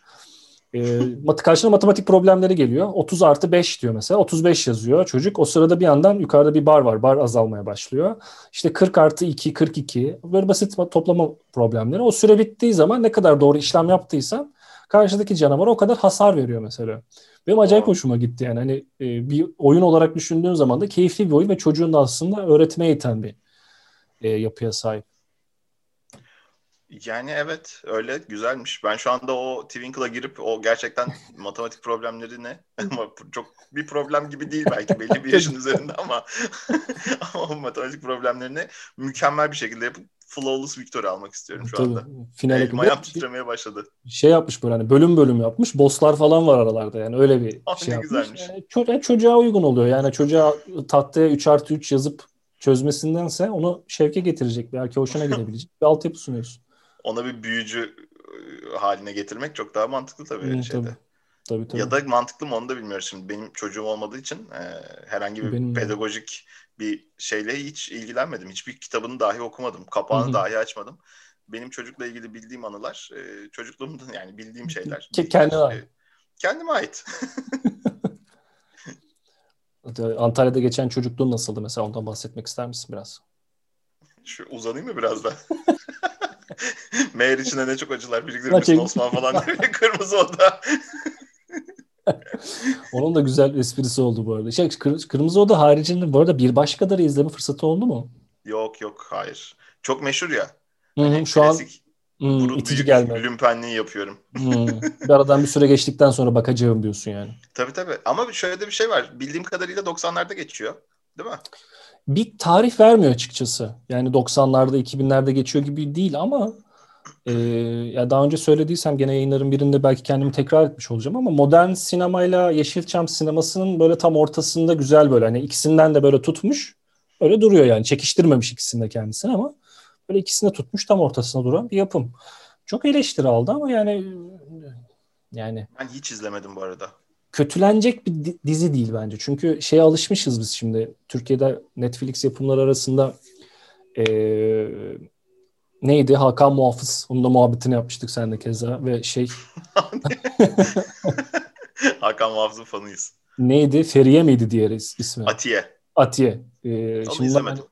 E, karşına matematik problemleri geliyor. 30 artı 5 diyor mesela. 35 yazıyor çocuk. O sırada bir yandan yukarıda bir bar var. Bar azalmaya başlıyor. İşte 40 artı 2, 42. Böyle basit toplama problemleri. O süre bittiği zaman ne kadar doğru işlem yaptıysan karşıdaki canavar o kadar hasar veriyor mesela. Benim acayip hoşuma gitti yani. Hani e, bir oyun olarak düşündüğün zaman da keyifli bir oyun ve çocuğun da aslında öğretmeye iten bir e, yapıya sahip. Yani evet öyle güzelmiş. Ben şu anda o Twinkle'a girip o gerçekten matematik problemleri ne? ama çok bir problem gibi değil belki belli bir yaşın üzerinde ama ama matematik problemlerini mükemmel bir şekilde yapıp flawless victory almak istiyorum şu Tabii, anda. Finale Elim ayağım titremeye başladı. Şey yapmış böyle hani bölüm bölüm yapmış. Bosslar falan var aralarda yani öyle bir ah, şey yapmış. Güzelmiş. Yani, ço- çocuğa uygun oluyor. Yani çocuğa tahtaya 3 artı 3 yazıp çözmesindense onu şevke getirecek belki hoşuna gidebilecek bir altyapı sunuyorsun. Ona bir büyücü ıı, haline getirmek çok daha mantıklı tabii hmm, şeyde. Tabii. Tabii, tabii. Ya da mantıklı mı onu da bilmiyoruz şimdi. Benim çocuğum olmadığı için e, herhangi bir Benim pedagojik bir şeyle hiç ilgilenmedim. Hiçbir kitabını dahi okumadım. Kapağını Hı-hı. dahi açmadım. Benim çocukla ilgili bildiğim anılar e, çocukluğumda yani bildiğim şeyler. Kendine ait. E, kendime ait. Antalya'da geçen çocukluğun nasıldı mesela ondan bahsetmek ister misin biraz? Şu uzanayım mı biraz da? Meğer içinde ne çok acılar biriktirmişsin Osman falan diye kırmızı oda. Onun da güzel esprisi oldu bu arada. Şey, Kır- Kırmızı Oda haricinde bu arada bir başkaları izleme fırsatı oldu mu? Yok yok hayır. Çok meşhur ya. Hı-hı, hani şu an hmm, itici gelmedi. Lümpenliği yapıyorum. Hmm. Bir aradan bir süre geçtikten sonra bakacağım diyorsun yani. Tabii tabii. Ama şöyle de bir şey var. Bildiğim kadarıyla 90'larda geçiyor. Değil mi? Bir tarih vermiyor açıkçası. Yani 90'larda 2000'lerde geçiyor gibi değil ama e, ya daha önce söylediysem gene yayınların birinde belki kendimi tekrar etmiş olacağım ama modern sinemayla Yeşilçam sinemasının böyle tam ortasında güzel böyle hani ikisinden de böyle tutmuş. Öyle duruyor yani çekiştirmemiş ikisini de kendisini ama böyle ikisini tutmuş tam ortasına duran bir yapım. Çok eleştiri aldı ama yani yani ben hiç izlemedim bu arada. Kötülenecek bir dizi değil bence. Çünkü şeye alışmışız biz şimdi. Türkiye'de Netflix yapımları arasında ee, neydi? Hakan Muhafız. Onun da muhabbetini yapmıştık seninle keza. Ve şey... Hakan Muhafız'ın fanıyız. Neydi? Feriye miydi diğer ismi? Atiye. Atiye. Ee, Onu şimdi izlemedim.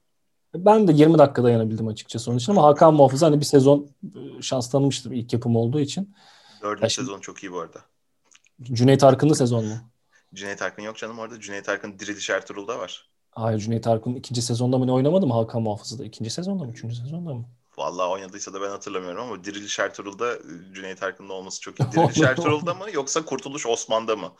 Ben, ben de 20 dakika dayanabildim açıkçası onun için ama Hakan Muhafız hani bir sezon şans tanımıştım ilk yapım olduğu için. Dördüncü şimdi, sezon çok iyi bu arada. Cüneyt Arkın'lı sezon mu? Cüneyt Arkın yok canım orada. Cüneyt Arkın Diriliş Ertuğrul'da var. Hayır Cüneyt Arkın ikinci sezonda mı ne oynamadı mı Hakan Muhafız'da? İkinci sezonda mı? Üçüncü sezonda mı? Vallahi oynadıysa da ben hatırlamıyorum ama Diriliş Ertuğrul'da Cüneyt Arkın'da olması çok iyi. Diriliş Ertuğrul'da mı yoksa Kurtuluş Osman'da mı?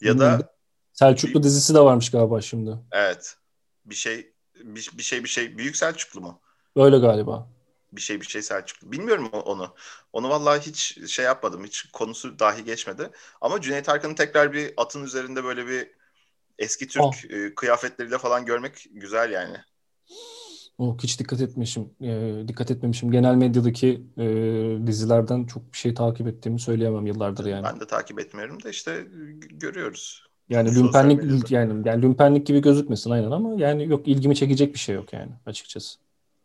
Ya da Selçuklu bir... dizisi de varmış galiba şimdi. Evet. Bir şey bir, bir şey bir şey Büyük Selçuklu mu? Öyle galiba. Bir şey bir şey Selçuklu. Bilmiyorum onu. Onu vallahi hiç şey yapmadım. Hiç konusu dahi geçmedi. Ama Cüneyt Arkın'ı tekrar bir atın üzerinde böyle bir eski Türk oh. kıyafetleriyle falan görmek güzel yani. Oh, hiç dikkat etmişim. E, dikkat etmemişim. Genel medyadaki e, dizilerden çok bir şey takip ettiğimi söyleyemem yıllardır yani. Ben de takip etmiyorum da işte görüyoruz. Yani lümpenlik yani, yani lümpenlik gibi gözükmesin aynen ama yani yok ilgimi çekecek bir şey yok yani açıkçası.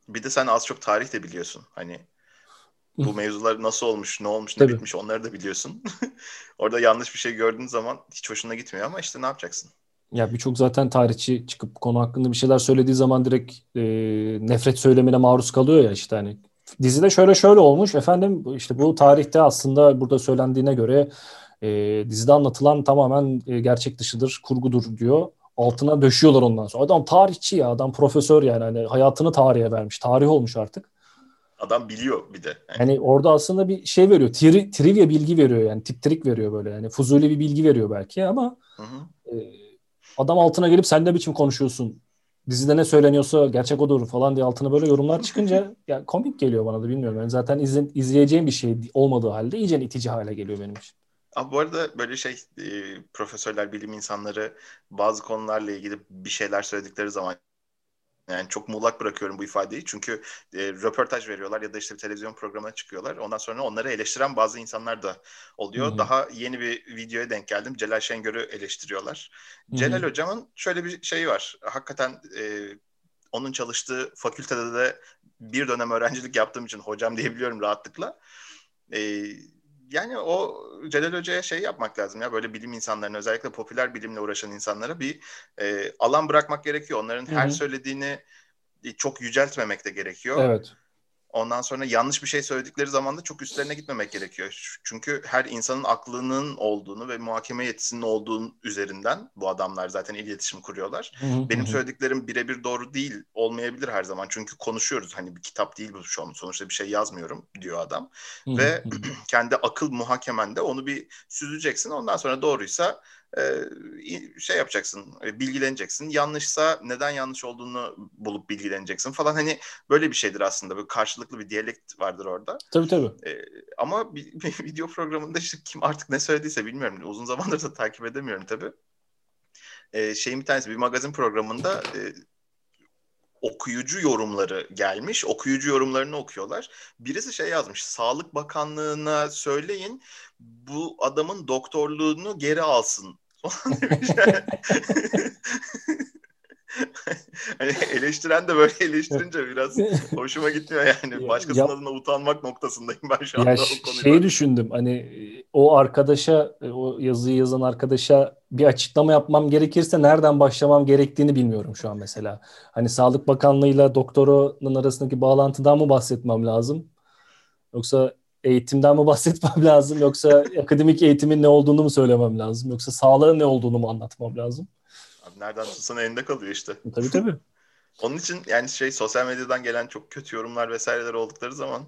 Bir de sen az çok tarih de biliyorsun. Hani bu mevzular nasıl olmuş, ne olmuş, ne Tabii. bitmiş onları da biliyorsun. Orada yanlış bir şey gördüğün zaman hiç hoşuna gitmiyor ama işte ne yapacaksın? Ya birçok zaten tarihçi çıkıp konu hakkında bir şeyler söylediği zaman direkt e, nefret söylemine maruz kalıyor ya işte hani dizide şöyle şöyle olmuş efendim işte bu tarihte aslında burada söylendiğine göre e, dizide anlatılan tamamen e, gerçek dışıdır, kurgudur diyor. Altına döşüyorlar ondan sonra. Adam tarihçi ya, adam profesör yani hani hayatını tarihe vermiş. Tarih olmuş artık. Adam biliyor bir de. Yani, yani orada aslında bir şey veriyor. Tri, trivia bilgi veriyor yani. Tip trik veriyor böyle yani. Fuzuli bir bilgi veriyor belki ama hı hı. E, adam altına gelip sen ne biçim konuşuyorsun? Dizide ne söyleniyorsa gerçek odur falan diye altına böyle yorumlar çıkınca ya komik geliyor bana da bilmiyorum. Yani zaten izle, izleyeceğim bir şey olmadığı halde iyice itici hale geliyor benim için. Abi bu arada böyle şey e, profesörler, bilim insanları bazı konularla ilgili bir şeyler söyledikleri zaman yani çok muğlak bırakıyorum bu ifadeyi. Çünkü e, röportaj veriyorlar ya da işte bir televizyon programına çıkıyorlar. Ondan sonra onları eleştiren bazı insanlar da oluyor. Hı-hı. Daha yeni bir videoya denk geldim. Celal Şengör'ü eleştiriyorlar. Hı-hı. Celal hocamın şöyle bir şeyi var. Hakikaten e, onun çalıştığı fakültede de bir dönem öğrencilik yaptığım için hocam diyebiliyorum rahatlıkla. E, yani o Celal Hoca'ya şey yapmak lazım ya böyle bilim insanlarına özellikle popüler bilimle uğraşan insanlara bir e, alan bırakmak gerekiyor. Onların Hı-hı. her söylediğini çok yüceltmemek de gerekiyor. Evet. Ondan sonra yanlış bir şey söyledikleri zaman da çok üstlerine gitmemek gerekiyor. Çünkü her insanın aklının olduğunu ve muhakeme yetisinin olduğunu üzerinden bu adamlar zaten iletişim kuruyorlar. Benim söylediklerim birebir doğru değil olmayabilir her zaman. Çünkü konuşuyoruz. Hani bir kitap değil bu şu an. Sonuçta bir şey yazmıyorum diyor adam. Ve kendi akıl muhakemende onu bir süzeceksin. Ondan sonra doğruysa şey yapacaksın, bilgileneceksin. Yanlışsa neden yanlış olduğunu bulup bilgileneceksin falan. Hani böyle bir şeydir aslında. Böyle karşılıklı bir diyalekt vardır orada. Tabii tabii. ama bir, bir video programında işte kim artık ne söylediyse bilmiyorum. Uzun zamandır da takip edemiyorum tabii. şeyin bir tanesi bir magazin programında okuyucu yorumları gelmiş. Okuyucu yorumlarını okuyorlar. Birisi şey yazmış. Sağlık Bakanlığı'na söyleyin bu adamın doktorluğunu geri alsın hani eleştiren de böyle eleştirince biraz hoşuma gitmiyor yani. Başkasının ya, adına utanmak noktasındayım ben şu anda ya o konuda. Şeyi düşündüm hani o arkadaşa o yazıyı yazan arkadaşa bir açıklama yapmam gerekirse nereden başlamam gerektiğini bilmiyorum şu an mesela. Hani Sağlık Bakanlığı'yla doktorunun arasındaki bağlantıdan mı bahsetmem lazım? Yoksa eğitimden mi bahsetmem lazım yoksa akademik eğitimin ne olduğunu mu söylemem lazım yoksa sağlığın ne olduğunu mu anlatmam lazım? Abi nereden tutsan elinde kalıyor işte. Tabii tabii. Onun için yani şey sosyal medyadan gelen çok kötü yorumlar vesaireler oldukları zaman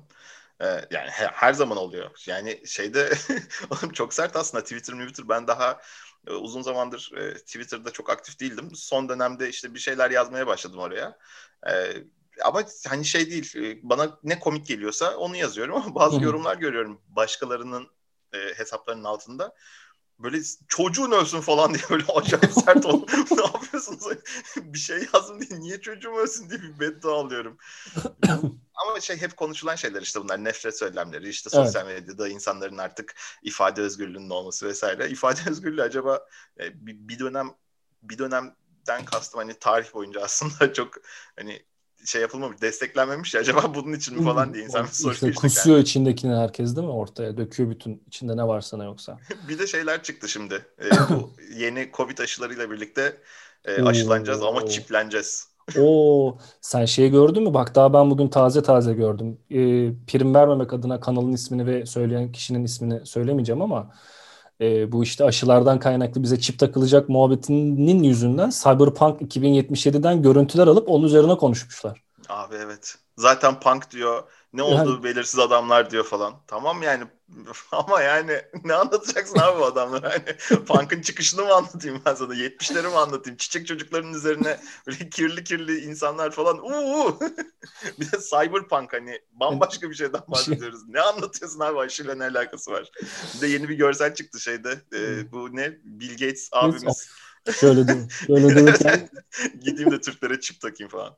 Ee, yani her zaman oluyor. Yani şeyde çok sert aslında Twitter, Twitter ben daha e, uzun zamandır e, Twitter'da çok aktif değildim. Son dönemde işte bir şeyler yazmaya başladım oraya. Ee, ama hani şey değil e, bana ne komik geliyorsa onu yazıyorum ama bazı yorumlar görüyorum başkalarının hesaplarının altında böyle çocuğun ölsün falan diye böyle acayip sert ol. ne yapıyorsunuz? bir şey yazdım diye niye çocuğum ölsün diye bir beddua alıyorum. Ama şey hep konuşulan şeyler işte bunlar nefret söylemleri işte sosyal evet. medyada insanların artık ifade özgürlüğünün olması vesaire. İfade özgürlüğü acaba e, bir dönem bir dönemden kastım hani tarih boyunca aslında çok hani şey yapılmamış, desteklenmemiş ya acaba bunun için mi falan diye insan bir soru işte kusuyor yani. içindekini herkes değil mi ortaya? Döküyor bütün içinde ne varsa ne yoksa. bir de şeyler çıktı şimdi. Ee, bu yeni Covid aşılarıyla birlikte e, aşılanacağız ama çipleneceğiz. Oo, sen şeyi gördün mü? Bak daha ben bugün taze taze gördüm. Ee, prim vermemek adına kanalın ismini ve söyleyen kişinin ismini söylemeyeceğim ama e, bu işte aşılardan kaynaklı bize çip takılacak muhabbetinin yüzünden Cyberpunk 2077'den görüntüler alıp onun üzerine konuşmuşlar. Abi evet. Zaten punk diyor. Ne olduğu yani, belirsiz adamlar diyor falan. Tamam yani ama yani ne anlatacaksın abi bu adamlara? Hani punk'ın çıkışını mı anlatayım ben sana? 70'leri mi anlatayım? Çiçek çocukların üzerine böyle kirli kirli insanlar falan. Uuu. bir de cyberpunk hani bambaşka bir şeyden bahsediyoruz. ne anlatıyorsun abi aşıyla ne alakası var? Bir de yeni bir görsel çıktı şeyde. E, bu ne? Bill Gates abimiz. Şöyle değil. Şöyle değil. Gideyim de Türklere çip takayım falan.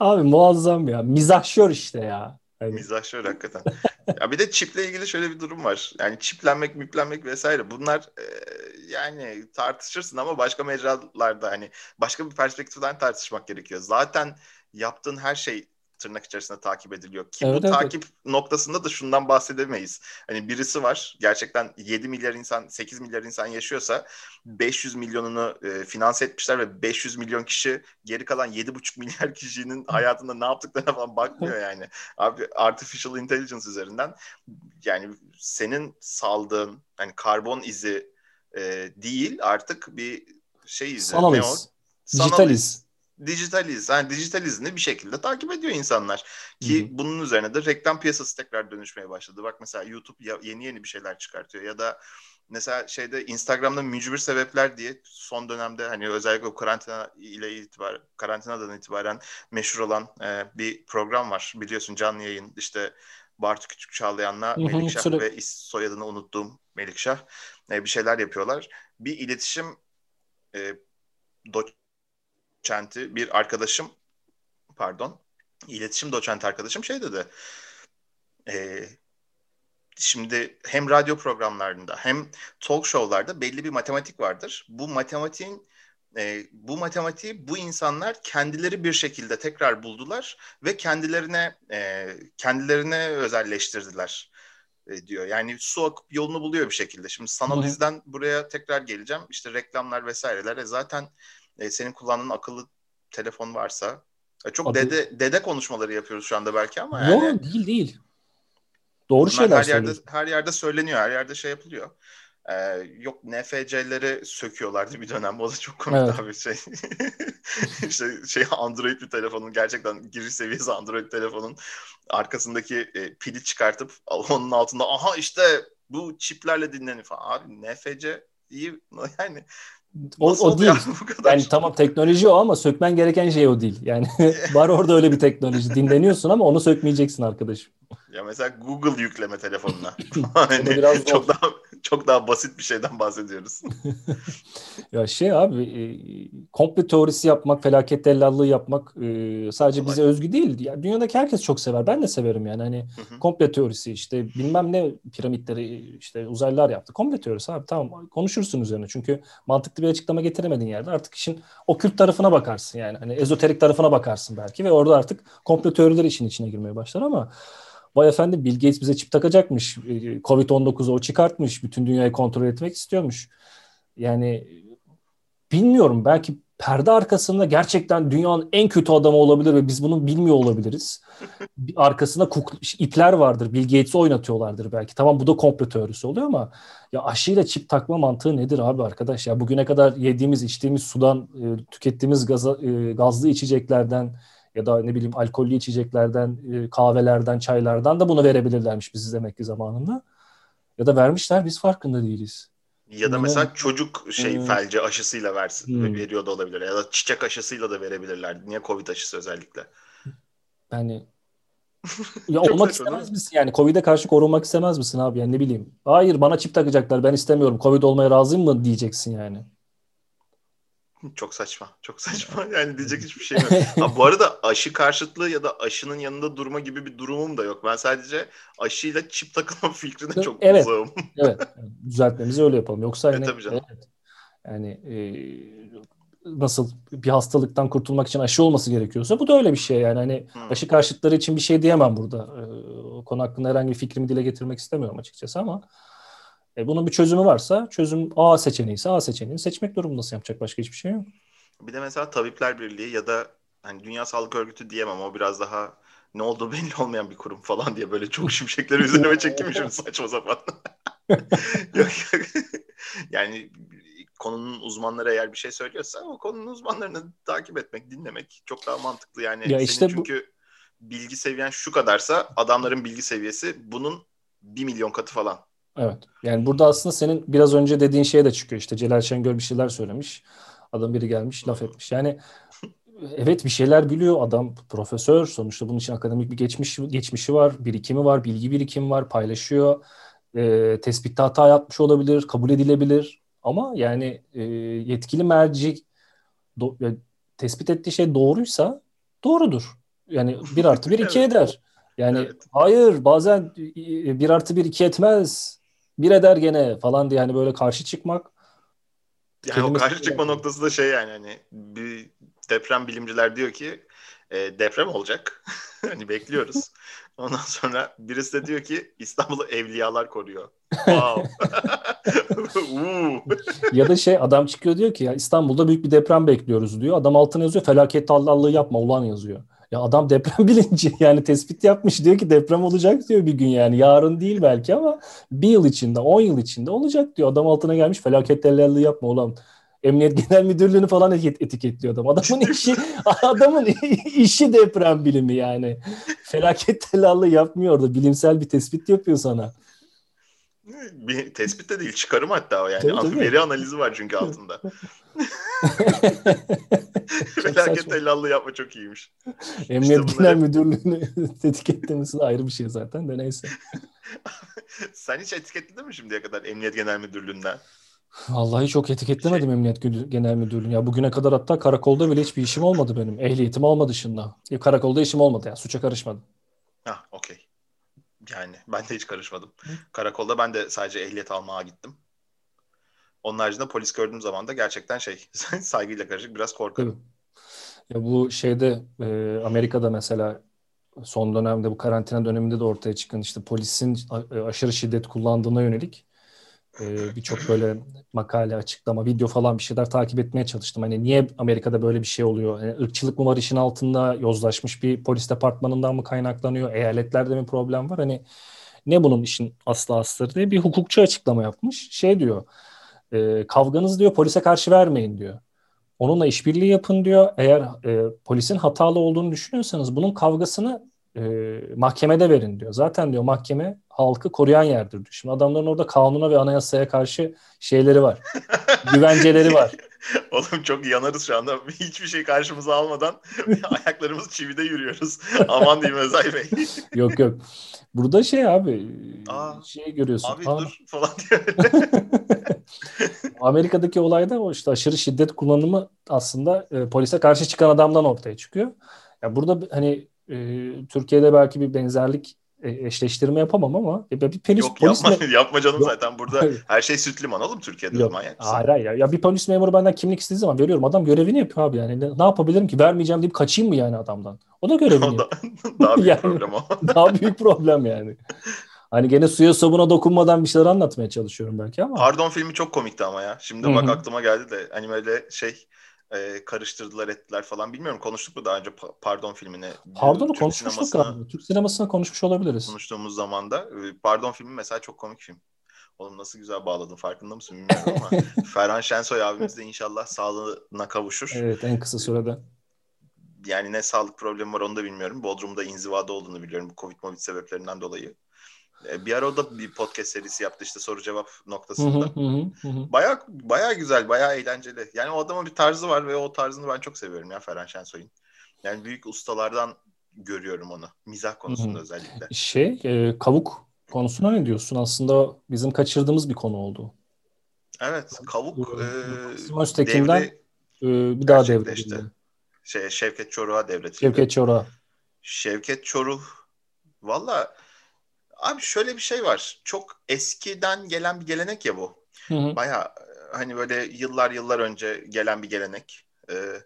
Abi muazzam ya. Mizahşör işte ya. Hani... Mizahşör hakikaten. ya bir de çiple ilgili şöyle bir durum var. Yani çiplenmek, müplenmek vesaire bunlar e, yani tartışırsın ama başka mecralarda hani başka bir perspektiften tartışmak gerekiyor. Zaten yaptığın her şey tırnak içerisinde takip ediliyor. Ki evet, bu evet. takip noktasında da şundan bahsedemeyiz. Hani birisi var gerçekten 7 milyar insan 8 milyar insan yaşıyorsa 500 milyonunu e, finanse etmişler ve 500 milyon kişi geri kalan 7,5 milyar kişinin hayatında ne yaptıklarına falan bakmıyor yani. Abi artificial intelligence üzerinden yani senin saldığın hani karbon izi e, değil artık bir şey izi. Sanal iz. Dijital iz dijitaliz. Yani dijital izni bir şekilde takip ediyor insanlar. Ki Hı-hı. bunun üzerine de reklam piyasası tekrar dönüşmeye başladı. Bak mesela YouTube yeni yeni bir şeyler çıkartıyor ya da mesela şeyde Instagram'da mücbir sebepler diye son dönemde hani özellikle karantina ile itibar karantinadan itibaren meşhur olan e, bir program var. Biliyorsun canlı yayın işte Bartu Küçük Çağlayan'la Melikşah süre... ve soyadını unuttuğum Melikşah e, bir şeyler yapıyorlar. Bir iletişim e, do- doçenti bir arkadaşım pardon iletişim doçenti arkadaşım şey dedi e, şimdi hem radyo programlarında hem talk show'larda belli bir matematik vardır. Bu matematiğin e, bu matematiği bu insanlar kendileri bir şekilde tekrar buldular ve kendilerine e, kendilerine özelleştirdiler e, diyor. Yani su akıp yolunu buluyor bir şekilde. Şimdi sanal izden buraya tekrar geleceğim. İşte reklamlar vesaireler. E zaten e, senin kullandığın akıllı telefon varsa e, çok Adı... dede dede konuşmaları yapıyoruz şu anda belki ama yani. Yok değil değil. Doğru şeyler her yerde her yerde söyleniyor, her yerde şey yapılıyor. Ee, yok NFC'leri söküyorlardı bir dönem. O da çok komik evet. abi şey. işte şey Android bir telefonun gerçekten giriş seviyesi Android telefonun arkasındaki e, pili çıkartıp onun altında aha işte bu çiplerle dinleniyor falan. Abi NFC iyi yani o, o değil. Yani tamam teknoloji o ama sökmen gereken şey o değil. Yani var orada öyle bir teknoloji. Dinleniyorsun ama onu sökmeyeceksin arkadaşım. Ya mesela Google yükleme telefonuna. hani biraz çok daha çok daha basit bir şeyden bahsediyoruz. ya şey abi e, komple teorisi yapmak, felaket tellallığı yapmak e, sadece Olay. bize özgü değil. Ya, dünyadaki herkes çok sever. Ben de severim yani. Hani komple teorisi işte bilmem ne piramitleri işte uzaylılar yaptı. Komple teorisi abi tamam konuşursun üzerine. Çünkü mantıklı bir açıklama getiremediğin yerde artık işin okült tarafına bakarsın yani. Hani ezoterik tarafına bakarsın belki ve orada artık komple teoriler işin içine girmeye başlar ama Vay efendim Bill Gates bize çip takacakmış. Ee, Covid-19'u o çıkartmış. Bütün dünyayı kontrol etmek istiyormuş. Yani bilmiyorum belki perde arkasında gerçekten dünyanın en kötü adamı olabilir ve biz bunu bilmiyor olabiliriz. arkasında kuk, ipler vardır. Bill Gates'i oynatıyorlardır belki. Tamam bu da komplo teorisi oluyor ama ya aşıyla çip takma mantığı nedir abi arkadaş? Ya bugüne kadar yediğimiz, içtiğimiz sudan, e, tükettiğimiz gaza, e, gazlı içeceklerden, ya da ne bileyim alkollü içeceklerden, e, kahvelerden, çaylardan da bunu verebilirlermiş biz demek ki zamanında. Ya da vermişler biz farkında değiliz. Ya da mesela çocuk şey hmm. felci aşısıyla versin, hmm. veriyor da olabilir. Ya da çiçek aşısıyla da verebilirler. Niye Covid aşısı özellikle? Yani ya olmak istemez misin yani? Covid'e karşı korunmak istemez misin abi? Yani ne bileyim. Hayır bana çip takacaklar ben istemiyorum. Covid olmaya razıyım mı diyeceksin yani. Çok saçma. Çok saçma. Yani diyecek hiçbir şey yok. ha, bu arada aşı karşıtlığı ya da aşının yanında durma gibi bir durumum da yok. Ben sadece aşıyla çip takılma fikrine çok evet. uzağım. evet. Düzeltmemizi öyle yapalım. Yoksa hani, tabii canım. Evet. Yani e, nasıl bir hastalıktan kurtulmak için aşı olması gerekiyorsa bu da öyle bir şey yani hani hmm. aşı karşıtları için bir şey diyemem burada. E, o konu hakkında herhangi bir fikrimi dile getirmek istemiyorum açıkçası ama e, bunun bir çözümü varsa çözüm A seçeneği ise A seçeneğini seçmek durumundasın. Yapacak başka hiçbir şey yok. Bir de mesela Tabipler Birliği ya da hani Dünya Sağlık Örgütü diyemem o biraz daha ne olduğu belli olmayan bir kurum falan diye böyle çok şimşekleri üzerime çekmişim saçma sapan. yok, yok. yani konunun uzmanları eğer bir şey söylüyorsa o konunun uzmanlarını takip etmek, dinlemek çok daha mantıklı. Yani ya işte çünkü bu... bilgi seviyen şu kadarsa adamların bilgi seviyesi bunun bir milyon katı falan. Evet. Yani burada aslında senin biraz önce dediğin şey de çıkıyor. İşte Celal Şengör bir şeyler söylemiş. Adam biri gelmiş laf etmiş. Yani evet bir şeyler biliyor adam profesör sonuçta bunun için akademik bir geçmiş geçmişi var birikimi var bilgi birikimi var paylaşıyor e, tespitte hata yapmış olabilir kabul edilebilir ama yani e, yetkili merci do, ya, tespit ettiği şey doğruysa doğrudur yani bir artı bir iki eder yani evet. hayır bazen bir artı bir iki etmez bir eder gene falan diye hani böyle karşı çıkmak. Yani o karşı çıkma yani. noktası da şey yani hani bir deprem bilimciler diyor ki e, deprem olacak. hani bekliyoruz. Ondan sonra birisi de diyor ki İstanbul'u evliyalar koruyor. Wow. ya da şey adam çıkıyor diyor ki ya İstanbul'da büyük bir deprem bekliyoruz diyor. Adam altına yazıyor felaket tallallığı yapma ulan yazıyor. Ya adam deprem bilinci yani tespit yapmış diyor ki deprem olacak diyor bir gün yani yarın değil belki ama bir yıl içinde on yıl içinde olacak diyor. Adam altına gelmiş felaket tellallığı yapma ulan. Emniyet Genel Müdürlüğü'nü falan etiketliyor adam. Adamın işi adamın işi deprem bilimi yani. Felaket tellallığı yapmıyor orada. Bilimsel bir tespit yapıyor sana. Bir tespit de değil çıkarım hatta o yani. Tabii, tabii. Veri analizi var çünkü altında. Felaket tellallığı yapma çok iyiymiş. Emniyet işte Genel Müdürlüğü'nü etiketlemesi de ayrı bir şey zaten de neyse. Sen hiç etiketledin mi şimdiye kadar Emniyet Genel Müdürlüğü'nden? Vallahi çok etiketlemedim şey... Emniyet Genel Müdürlüğü'nü. Ya bugüne kadar hatta karakolda bile hiçbir işim olmadı benim. Ehliyetim olmadı dışında. Ya karakolda işim olmadı yani. Suça karışmadım. Ha, okey. Yani ben de hiç karışmadım. Hı? Karakolda ben de sadece ehliyet almaya gittim. Onun haricinde polis gördüğüm zaman da gerçekten şey saygıyla karışık biraz korkarım. Ya bu şeyde e, Amerika'da mesela son dönemde bu karantina döneminde de ortaya çıkan işte polisin aşırı şiddet kullandığına yönelik e, birçok böyle makale, açıklama, video falan bir şeyler takip etmeye çalıştım. Hani niye Amerika'da böyle bir şey oluyor? Yani ırkçılık mı var işin altında? Yozlaşmış bir polis departmanından mı kaynaklanıyor? Eyaletlerde mi problem var? Hani ne bunun işin aslı asları diye bir hukukçu açıklama yapmış. Şey diyor, e, kavganız diyor polise karşı vermeyin diyor. Onunla işbirliği yapın diyor. Eğer e, polisin hatalı olduğunu düşünüyorsanız bunun kavgasını e, mahkemede verin diyor. Zaten diyor mahkeme halkı koruyan yerdir diyor. Şimdi adamların orada kanuna ve anayasaya karşı şeyleri var. güvenceleri var. Oğlum çok yanarız şu anda. Hiçbir şey karşımıza almadan ayaklarımız çivide yürüyoruz. Aman diyeyim Özay Bey. yok yok. Burada şey abi Aa, şey görüyorsun. Abi Aa. dur falan diyor. Amerika'daki olayda o işte aşırı şiddet kullanımı aslında e, polise karşı çıkan adamdan ortaya çıkıyor. Ya burada hani e, Türkiye'de belki bir benzerlik eşleştirme yapamam ama e, bir polis Yok polis yapma, me- yapma canım Yok. zaten burada her şey süt liman oğlum Türkiye'de Yok. manyak mısın? Hayır hayır ya. ya bir polis memuru benden kimlik istediği zaman veriyorum adam görevini yapıyor abi yani ne, ne yapabilirim ki vermeyeceğim deyip kaçayım mı yani adamdan o da görevini yapıyor. daha büyük yani, problem o. daha büyük problem yani. Hani gene suya sabuna dokunmadan bir şeyler anlatmaya çalışıyorum belki ama. Pardon filmi çok komikti ama ya. Şimdi Hı-hı. bak aklıma geldi de hani böyle şey e, karıştırdılar ettiler falan. Bilmiyorum konuştuk mu daha önce Pardon filmini? Pardon'u konuşmuştuk galiba. Türk sinemasına konuşmuş olabiliriz. Konuştuğumuz zaman da Pardon filmi mesela çok komik film. Oğlum nasıl güzel bağladın farkında mısın bilmiyorum ama Ferhan Şensoy abimiz de inşallah sağlığına kavuşur. Evet en kısa sürede. yani ne sağlık problemi var onu da bilmiyorum. Bodrum'da inzivada olduğunu biliyorum bu Covid-19 sebeplerinden dolayı. E, bir ara o da bir podcast serisi yaptı işte soru cevap noktasında. Baya baya güzel, baya eğlenceli. Yani o adamın bir tarzı var ve o tarzını ben çok seviyorum ya Ferhan Şensoy'un. Yani büyük ustalardan görüyorum onu. Mizah konusunda özellikle. Şey, e, kavuk konusuna ne diyorsun? Aslında bizim kaçırdığımız bir konu oldu. Evet, kavuk e, Öztekin'den devri e, bir daha devredildi. Şey, Şevket Çoruh'a devretildi. Şevket Çoruh'a. Şevket Çoruh valla Abi şöyle bir şey var. Çok eskiden gelen bir gelenek ya bu. Baya hani böyle yıllar yıllar önce gelen bir gelenek. Ee,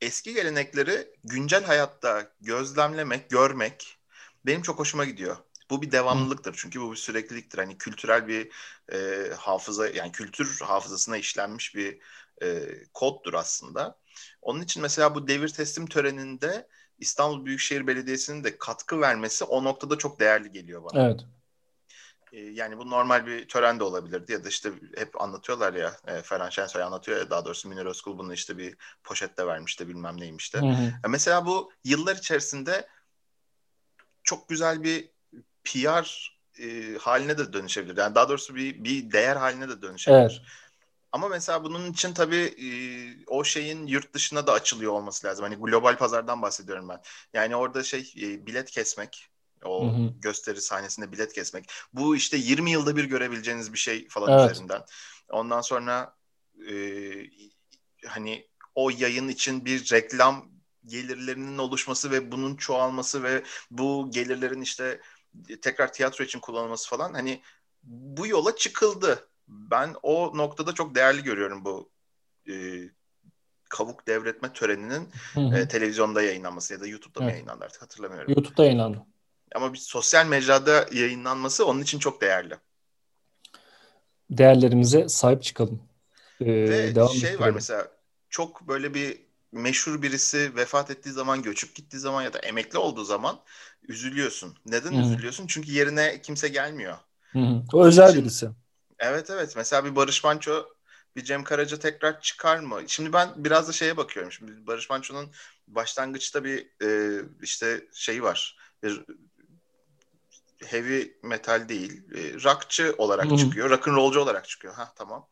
eski gelenekleri güncel hayatta gözlemlemek, görmek benim çok hoşuma gidiyor. Bu bir devamlılıktır. Çünkü bu bir sürekliliktir. Hani kültürel bir e, hafıza yani kültür hafızasına işlenmiş bir e, koddur aslında. Onun için mesela bu devir teslim töreninde İstanbul Büyükşehir Belediyesi'nin de katkı vermesi o noktada çok değerli geliyor bana. Evet. Ee, yani bu normal bir tören de olabilirdi ya da işte hep anlatıyorlar ya e, Ferhan Şensoy anlatıyor ya daha doğrusu Münir Özkul bunu işte bir poşette vermişti bilmem neymişti. Hı hı. Mesela bu yıllar içerisinde çok güzel bir PR e, haline de dönüşebilir. Yani daha doğrusu bir bir değer haline de dönüşebilir. Evet. Ama mesela bunun için tabii e, o şeyin yurt dışına da açılıyor olması lazım. Hani global pazardan bahsediyorum ben. Yani orada şey e, bilet kesmek, o hı hı. gösteri sahnesinde bilet kesmek. Bu işte 20 yılda bir görebileceğiniz bir şey falan evet. üzerinden. Ondan sonra e, hani o yayın için bir reklam gelirlerinin oluşması ve bunun çoğalması ve bu gelirlerin işte tekrar tiyatro için kullanılması falan hani bu yola çıkıldı ben o noktada çok değerli görüyorum bu e, kavuk devretme töreninin E, televizyonda yayınlanması ya da YouTube'da evet. mı yayınlandı artık hatırlamıyorum. YouTube'da yayınlandı. Ama bir sosyal mecrada yayınlanması onun için çok değerli. Değerlerimize sahip çıkalım. Ee, Ve devam şey var mesela çok böyle bir meşhur birisi vefat ettiği zaman, göçüp gittiği zaman ya da emekli olduğu zaman üzülüyorsun. Neden Hı-hı. üzülüyorsun? Çünkü yerine kimse gelmiyor. Hı-hı. O özel için, birisi. Evet evet. Mesela bir Barış Manço, bir Cem Karaca tekrar çıkar mı? Şimdi ben biraz da şeye bakıyorum. Şimdi Barış Manço'nun başlangıçta bir e, işte şeyi var. Bir heavy metal değil, e, rockçı olarak Hı-hı. çıkıyor. Rock'ın rollcu olarak çıkıyor. Ha tamam.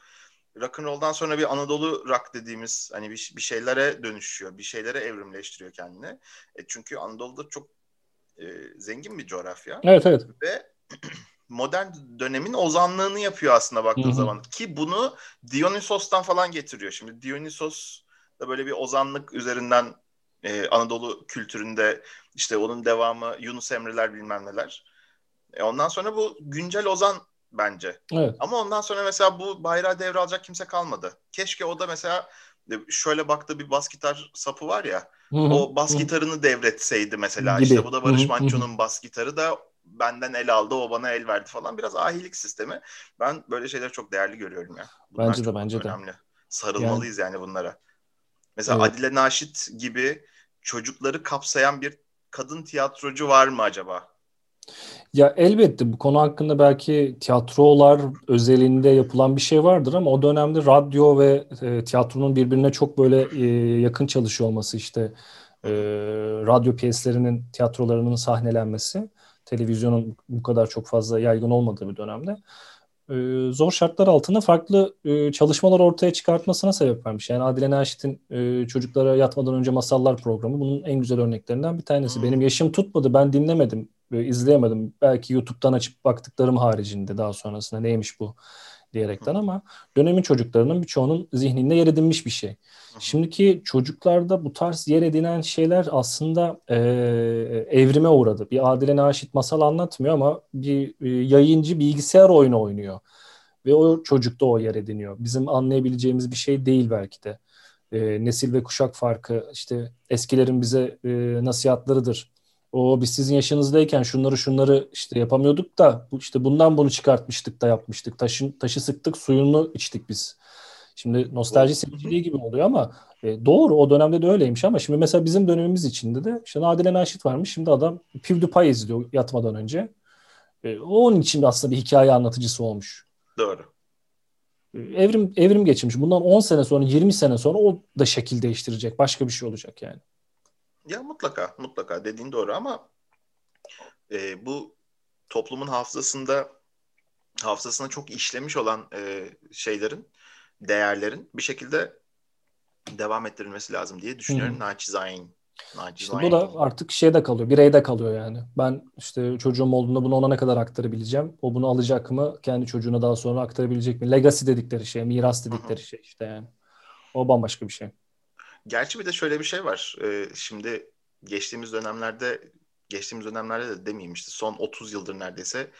Rock'n'roll'dan sonra bir Anadolu rock dediğimiz hani bir, bir şeylere dönüşüyor. Bir şeylere evrimleştiriyor kendini. E, çünkü Anadolu'da çok e, zengin bir coğrafya. Evet evet. Ve modern dönemin ozanlığını yapıyor aslında baktığın Hı-hı. zaman. Ki bunu Dionysos'tan falan getiriyor. Şimdi Dionysos da böyle bir ozanlık üzerinden e, Anadolu kültüründe işte onun devamı Yunus Emre'ler bilmem neler. E, ondan sonra bu güncel ozan bence. Evet. Ama ondan sonra mesela bu bayrağı devralacak kimse kalmadı. Keşke o da mesela e, şöyle baktığı bir bas gitar sapı var ya. Hı-hı. O bas Hı-hı. gitarını devretseydi mesela. Gibi. İşte bu da Barış Manço'nun bas gitarı da benden el aldı, o bana el verdi falan. Biraz ahilik sistemi. Ben böyle şeyleri çok değerli görüyorum ya. Bunlar bence de bence önemli. de. Sarılmalıyız yani, yani bunlara. Mesela evet. Adile Naşit gibi çocukları kapsayan bir kadın tiyatrocu var mı acaba? Ya elbette bu konu hakkında belki tiyatrolar özelinde yapılan bir şey vardır ama o dönemde radyo ve e, tiyatronun birbirine çok böyle e, yakın çalışıyor olması işte e, radyo piyeslerinin tiyatrolarının sahnelenmesi televizyonun bu kadar çok fazla yaygın olmadığı bir dönemde e, zor şartlar altında farklı e, çalışmalar ortaya çıkartmasına sebep vermiş. Yani Adile Naşit'in e, çocuklara yatmadan önce masallar programı bunun en güzel örneklerinden bir tanesi. Hmm. Benim yaşım tutmadı, ben dinlemedim, e, izleyemedim. Belki YouTube'dan açıp baktıklarım haricinde daha sonrasında neymiş bu diyerekten ama dönemin çocuklarının birçoğunun zihninde yer edinmiş bir şey. Şimdiki çocuklarda bu tarz yer edinen şeyler aslında e, evrime uğradı. Bir Adile Naşit masal anlatmıyor ama bir e, yayıncı bilgisayar oyunu oynuyor. Ve o çocukta o yer ediniyor. Bizim anlayabileceğimiz bir şey değil belki de. E, nesil ve kuşak farkı işte eskilerin bize e, nasihatlarıdır o biz sizin yaşınızdayken şunları şunları işte yapamıyorduk da işte bundan bunu çıkartmıştık da yapmıştık. Taşın taşı sıktık, suyunu içtik biz. Şimdi nostalji seviciliği gibi oluyor ama e, doğru o dönemde de öyleymiş ama şimdi mesela bizim dönemimiz içinde de işte Nadile Naşit varmış. Şimdi adam PewDiePie izliyor yatmadan önce. E, onun için aslında bir hikaye anlatıcısı olmuş. Doğru. Evrim evrim geçirmiş. Bundan 10 sene sonra 20 sene sonra o da şekil değiştirecek. Başka bir şey olacak yani. Ya mutlaka mutlaka dediğin doğru ama e, bu toplumun hafızasında hafızasına çok işlemiş olan e, şeylerin değerlerin bir şekilde devam ettirilmesi lazım diye düşünüyorum. Hmm. Naçizane. İşte bu da artık şeyde kalıyor, bireyde kalıyor yani. Ben işte çocuğum olduğunda bunu ona ne kadar aktarabileceğim? O bunu alacak mı? Kendi çocuğuna daha sonra aktarabilecek mi? Legacy dedikleri şey, miras dedikleri şey işte yani. O bambaşka bir şey. Gerçi bir de şöyle bir şey var. Ee, şimdi geçtiğimiz dönemlerde geçtiğimiz dönemlerde de demeyeyim işte son 30 yıldır neredeyse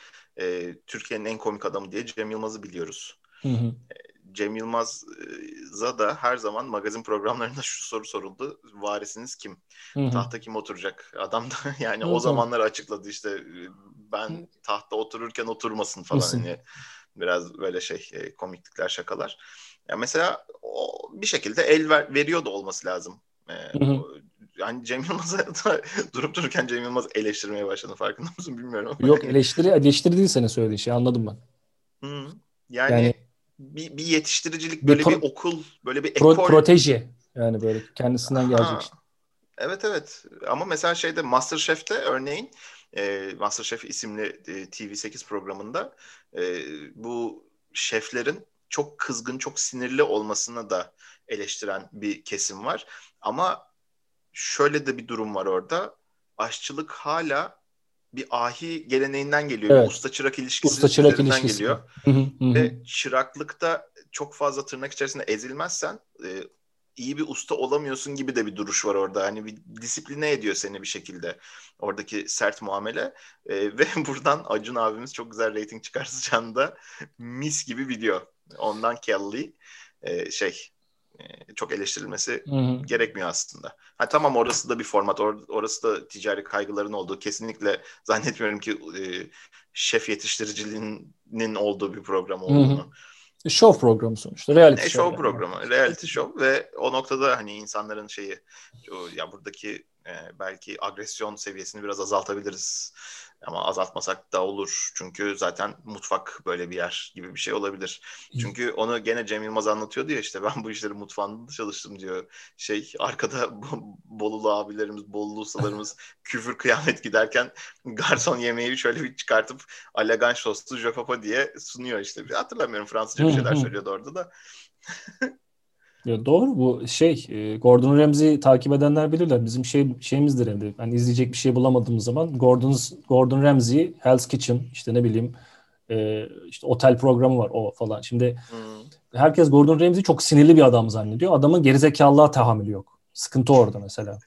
e, Türkiye'nin en komik adamı diye Cem Yılmaz'ı biliyoruz. Hı hı. Cem Yılmaz'a da her zaman magazin programlarında şu soru soruldu. Varisiniz kim? Hı-hı. Tahta kim oturacak? Adam da yani Hı-hı. o zamanlar açıkladı işte ben tahta otururken oturmasın falan. Hani biraz böyle şey e, komiklikler şakalar. Ya mesela o bir şekilde el ver, veriyor da olması lazım. Ee, yani Cem Yılmaz'a durup dururken Cem Yılmaz eleştirmeye başladı farkında mısın bilmiyorum. Yok eleştiri eleştiri değil senin söylediğin şey anladım ben. Hı. Yani, yani bir, bir yetiştiricilik böyle bir, pro- bir okul böyle bir ekol. proteji yani böyle kendisinden gelecek. Işte. Evet evet ama mesela şeyde Masterchef'te örneğin e, Masterchef isimli e, TV8 programında e, bu şeflerin çok kızgın, çok sinirli olmasına da eleştiren bir kesim var. Ama şöyle de bir durum var orada. Aşçılık hala bir ahi geleneğinden geliyor. Evet. Usta çırak ilişkisi Usta çırak ilişkisi. geliyor. Ve çıraklıkta çok fazla tırnak içerisinde ezilmezsen e, iyi bir usta olamıyorsun gibi de bir duruş var orada. Hani bir disipline ediyor seni bir şekilde oradaki sert muamele. E, ve buradan Acun abimiz çok güzel rating çıkartacağını da mis gibi biliyor. Ondan Kelly e, şey e, çok eleştirilmesi Hı-hı. gerekmiyor aslında. Ha tamam orası da bir format, or- orası da ticari kaygıların olduğu. Kesinlikle zannetmiyorum ki e, şef yetiştiriciliğinin olduğu bir program olduğunu. Hı-hı. Show programı sonuçta. Reality e, show. show programı. Reality show ve o noktada hani insanların şeyi ya buradaki e, belki agresyon seviyesini biraz azaltabiliriz. Ama azaltmasak da olur. Çünkü zaten mutfak böyle bir yer gibi bir şey olabilir. Çünkü onu gene Cem Yılmaz anlatıyordu ya işte ben bu işleri mutfağında çalıştım diyor. Şey arkada Bolulu abilerimiz, Bolulu ustalarımız küfür kıyamet giderken garson yemeği şöyle bir çıkartıp alegan soslu jopapa diye sunuyor işte. Hatırlamıyorum Fransızca bir şeyler söylüyordu orada da. Ya doğru bu şey e, Gordon Ramsay'i takip edenler bilirler. Bizim şey şeyimizdir evde. Yani izleyecek bir şey bulamadığımız zaman Gordon Gordon Ramsay, Hell's Kitchen işte ne bileyim e, işte otel programı var o falan. Şimdi hmm. herkes Gordon Ramsay çok sinirli bir adam zannediyor. Adamın gerizekalılığa tahammülü yok. Sıkıntı orada mesela.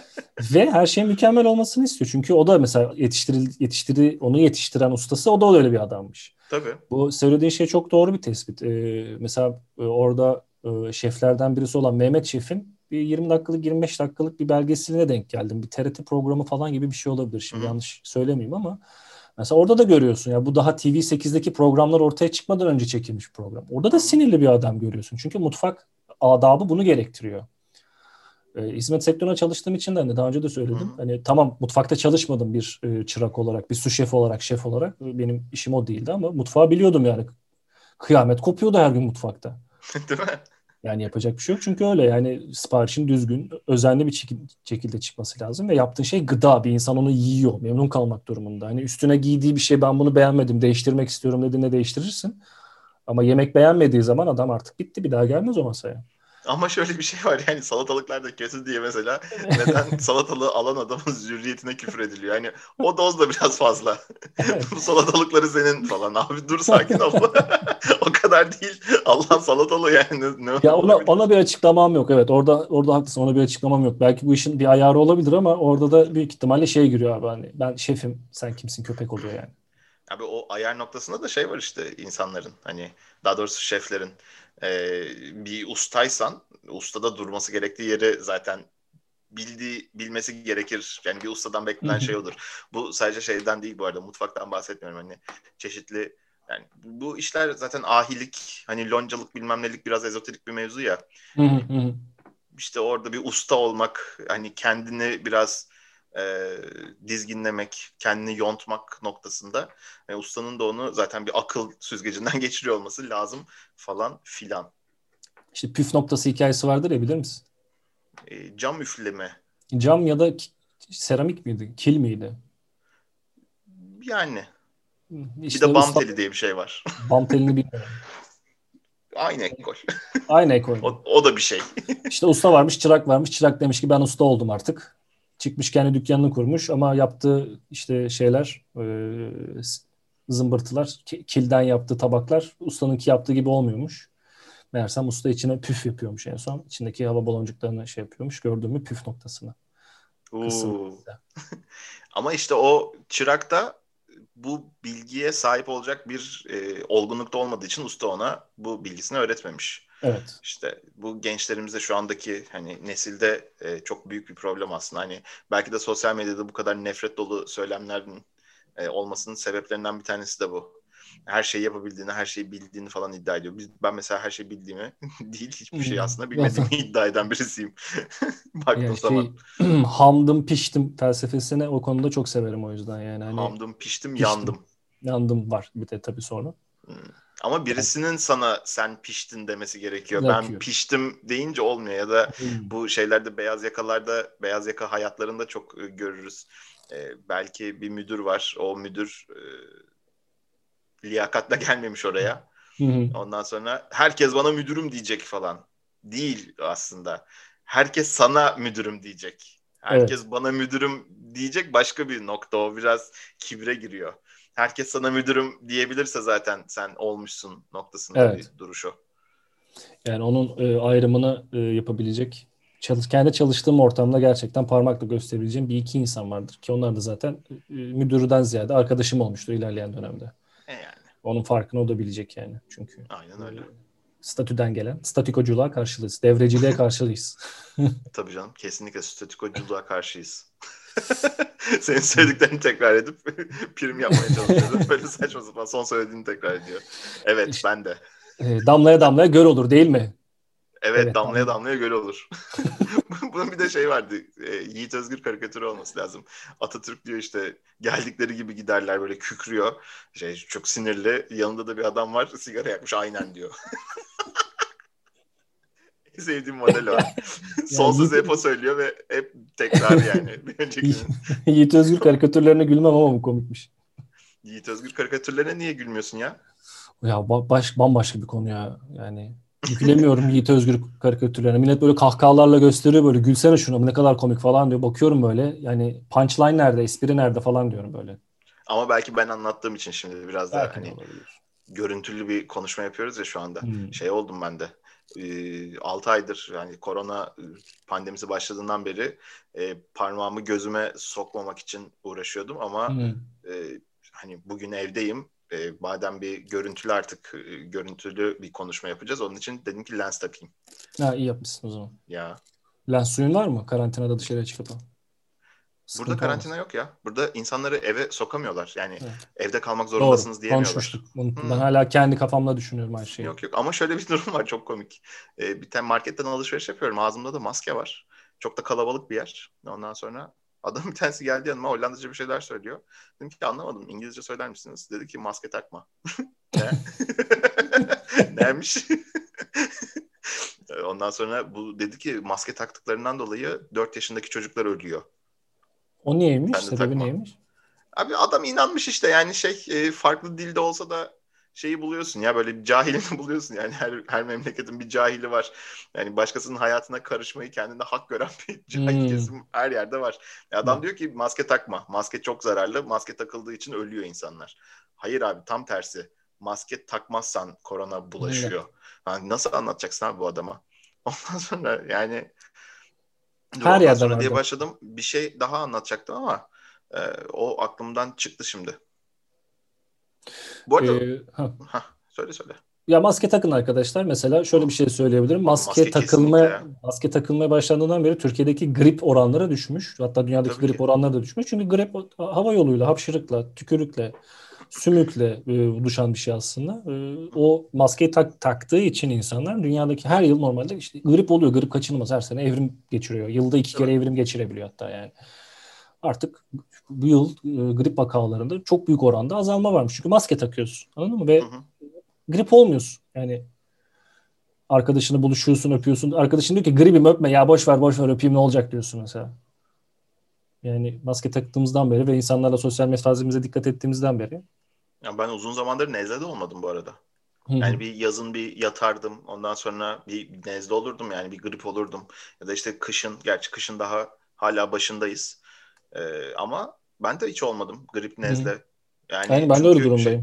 Ve her şeyin mükemmel olmasını istiyor. Çünkü o da mesela yetiştiril, yetiştiri, onu yetiştiren ustası o da öyle bir adammış. Tabii. Bu söylediğin şey çok doğru bir tespit. Ee, mesela e, orada e, şeflerden birisi olan Mehmet Şef'in bir 20 dakikalık 25 dakikalık bir belgeseline denk geldim. Bir TRT programı falan gibi bir şey olabilir. Şimdi Hı. yanlış söylemeyeyim ama mesela orada da görüyorsun ya bu daha TV8'deki programlar ortaya çıkmadan önce çekilmiş program. Orada da sinirli bir adam görüyorsun. Çünkü mutfak adabı bunu gerektiriyor. E, hizmet sektörüne çalıştığım için de hani daha önce de söyledim. Hı. Hani tamam mutfakta çalışmadım bir e, çırak olarak, bir su şefi olarak, şef olarak. Benim işim o değildi ama mutfağı biliyordum yani. Kıyamet kopuyordu her gün mutfakta. Değil mi? Yani yapacak bir şey yok çünkü öyle yani siparişin düzgün, özenli bir şekilde çıkması lazım ve yaptığın şey gıda. Bir insan onu yiyor, memnun kalmak durumunda. Hani üstüne giydiği bir şey ben bunu beğenmedim, değiştirmek istiyorum dediğinde değiştirirsin. Ama yemek beğenmediği zaman adam artık bitti bir daha gelmez o masaya. Ama şöyle bir şey var yani salatalıklar da kötü diye mesela neden salatalığı alan adamın zürriyetine küfür ediliyor. Yani o doz da biraz fazla. Bu salatalıkları senin falan abi dur sakin ol. o kadar değil. Allah salatalı yani. Ne, ne ya ona, ona bir açıklamam yok. Evet orada orada haklısın ona bir açıklamam yok. Belki bu işin bir ayarı olabilir ama orada da büyük ihtimalle şey giriyor abi hani ben şefim sen kimsin köpek oluyor yani. Abi o ayar noktasında da şey var işte insanların hani daha doğrusu şeflerin e, bir ustaysan ustada durması gerektiği yeri zaten bildiği bilmesi gerekir. Yani bir ustadan beklenen şey odur. Bu sadece şeyden değil bu arada mutfaktan bahsetmiyorum hani çeşitli yani bu işler zaten ahilik hani loncalık bilmem nelik biraz ezoterik bir mevzu ya. İşte orada bir usta olmak hani kendini biraz e, dizginlemek, kendini yontmak noktasında e, ustanın da onu zaten bir akıl süzgecinden geçiriyor olması lazım falan filan. İşte püf noktası hikayesi vardır ya bilir misin? E, cam üfleme. Cam ya da seramik miydi? Kil miydi? Yani. İşte bir de bam usta... teli diye bir şey var. Bam telini bilmiyorum. Aynı ekol. Aynı ekol. o, o da bir şey. İşte usta varmış, çırak varmış. Çırak demiş ki ben usta oldum artık. Çıkmış kendi dükkanını kurmuş ama yaptığı işte şeyler e, zımbırtılar, kilden yaptığı tabaklar ustanınki yaptığı gibi olmuyormuş. Meğersem usta içine püf yapıyormuş en son. İçindeki hava baloncuklarını şey yapıyormuş. Gördüğümü püf noktasını. Ama işte o çırak da bu bilgiye sahip olacak bir e, olgunlukta olmadığı için usta ona bu bilgisini öğretmemiş. Evet. İşte bu gençlerimizde şu andaki hani nesilde e, çok büyük bir problem aslında. Hani belki de sosyal medyada bu kadar nefret dolu söylemlerin e, olmasının sebeplerinden bir tanesi de bu. Her şeyi yapabildiğini, her şeyi bildiğini falan iddia ediyor. Biz, ben mesela her şeyi bildiğimi değil, hiçbir şey aslında bilmediğimi iddia eden birisiyim. Baktığım yani zaman. Şey, hamdım piştim felsefesini o konuda çok severim o yüzden yani. Hani, hamdım piştim, piştim yandım. Yandım var bir de tabii sonra. Hmm. Ama birisinin sana sen piştin demesi gerekiyor. Yapıyor. Ben piştim deyince olmuyor ya da hmm. bu şeylerde beyaz yakalarda beyaz yaka hayatlarında çok e, görürüz. Ee, belki bir müdür var. O müdür e, liyakatla gelmemiş oraya. Ondan sonra herkes bana müdürüm diyecek falan. Değil aslında. Herkes sana müdürüm diyecek. Herkes evet. bana müdürüm diyecek başka bir nokta o biraz kibre giriyor herkes sana müdürüm diyebilirse zaten sen olmuşsun noktasında evet. bir duruş o. Yani onun e, ayrımını e, yapabilecek çalış, kendi çalıştığım ortamda gerçekten parmakla gösterebileceğim bir iki insan vardır ki onlar da zaten e, müdürüden ziyade arkadaşım olmuştur ilerleyen dönemde. E yani. Onun farkını o da bilecek yani çünkü. Aynen öyle. E, statüden gelen statikoculuğa karşıyız. Devreciliğe karşıyız. Tabii canım kesinlikle statikoculuğa karşıyız. Senin söylediklerini tekrar edip prim yapmaya çalışıyorum. Böyle saçma sapan son söylediğini tekrar ediyor. Evet işte, ben de. E, damlaya damlaya göl olur değil mi? Evet, evet damlaya damlaya, damlaya göl olur. Bunun bir de şey vardı. E, Yiğit Özgür karikatürü olması lazım. Atatürk diyor işte geldikleri gibi giderler böyle kükrüyor. Şey çok sinirli. Yanında da bir adam var sigara yakmış aynen diyor sevdiğim model o. Son sözü hep o söylüyor ve hep tekrar yani. Yiğit Özgür karikatürlerine gülmem ama bu komikmiş. Yiğit Özgür karikatürlerine niye gülmüyorsun ya? Ya baş, bambaşka bir konu ya. Yani gülemiyorum Yiğit Özgür karikatürlerine. Millet böyle kahkahalarla gösteriyor böyle gülsene şuna ne kadar komik falan diyor. Bakıyorum böyle yani punchline nerede, espri nerede falan diyorum böyle. Ama belki ben anlattığım için şimdi biraz daha hani olabilir. görüntülü bir konuşma yapıyoruz ya şu anda. Hmm. Şey oldum ben de e, 6 aydır yani korona pandemisi başladığından beri e, parmağımı gözüme sokmamak için uğraşıyordum ama e, hani bugün evdeyim e, madem bir görüntülü artık e, görüntülü bir konuşma yapacağız onun için dedim ki lens takayım. Ha iyi yapmışsın o zaman. Ya. Lens suyun var mı karantinada dışarıya çıkıp? Burada karantina yok ya. Burada insanları eve sokamıyorlar. Yani evet. evde kalmak zorundasınız Doğru, diyemiyorlar. Hmm. Ben hala kendi kafamda düşünüyorum her şeyi. Yok yok ama şöyle bir durum var çok komik. Ee, bir tane marketten alışveriş yapıyorum. Ağzımda da maske var. Çok da kalabalık bir yer. Ondan sonra adam bir tanesi geldi yanıma Hollandaca bir şeyler söylüyor. Dedim ki anlamadım. İngilizce söyler misiniz? Dedi ki maske takma. ne? Neymiş? Ondan sonra bu dedi ki maske taktıklarından dolayı 4 yaşındaki çocuklar ölüyor. O niyeymiş? Sebebi takma. neymiş? Abi adam inanmış işte yani şey e, farklı dilde olsa da şeyi buluyorsun ya böyle bir cahilini buluyorsun yani her, her memleketin bir cahili var. Yani başkasının hayatına karışmayı kendinde hak gören bir cahil hmm. kesim her yerde var. Ya adam hmm. diyor ki maske takma. Maske çok zararlı. Maske takıldığı için ölüyor insanlar. Hayır abi tam tersi. Maske takmazsan korona bulaşıyor. Yani nasıl anlatacaksın abi bu adama? Ondan sonra yani her yerde sonra diye başladım. Bir şey daha anlatacaktım ama e, o aklımdan çıktı şimdi. Bu arada ee, ha. Heh, söyle söyle. Ya maske takın arkadaşlar. Mesela şöyle bir şey söyleyebilirim. Maske, maske takılmaya maske takılmaya başlandığından beri Türkiye'deki grip oranları düşmüş. Hatta dünyadaki Tabii grip ki. oranları da düşmüş. Çünkü grip hava yoluyla, hapşırıkla, tükürükle, sümükle e, oluşan bir şey aslında. E, o maskeyi tak, taktığı için insanlar dünyadaki her yıl normalde işte grip oluyor. Grip kaçınılmaz her sene evrim geçiriyor. Yılda iki kere evrim geçirebiliyor hatta yani. artık bu yıl e, grip vakalarında çok büyük oranda azalma varmış. Çünkü maske takıyorsun. Anladın mı? Ve hı hı. grip olmuyorsun. Yani arkadaşını buluşuyorsun, öpüyorsun. Arkadaşın diyor ki gripim öpme ya boş ver boş ver öpeyim ne olacak diyorsun mesela. Yani maske taktığımızdan beri ve insanlarla sosyal mesafemize dikkat ettiğimizden beri. Ya ben uzun zamandır nezle de olmadım bu arada. Yani bir yazın bir yatardım. Ondan sonra bir nezle olurdum yani bir grip olurdum. Ya da işte kışın, gerçi kışın daha hala başındayız. Ee, ama ben de hiç olmadım grip nezle. Yani, yani ben de öyle durumdayım. Şey,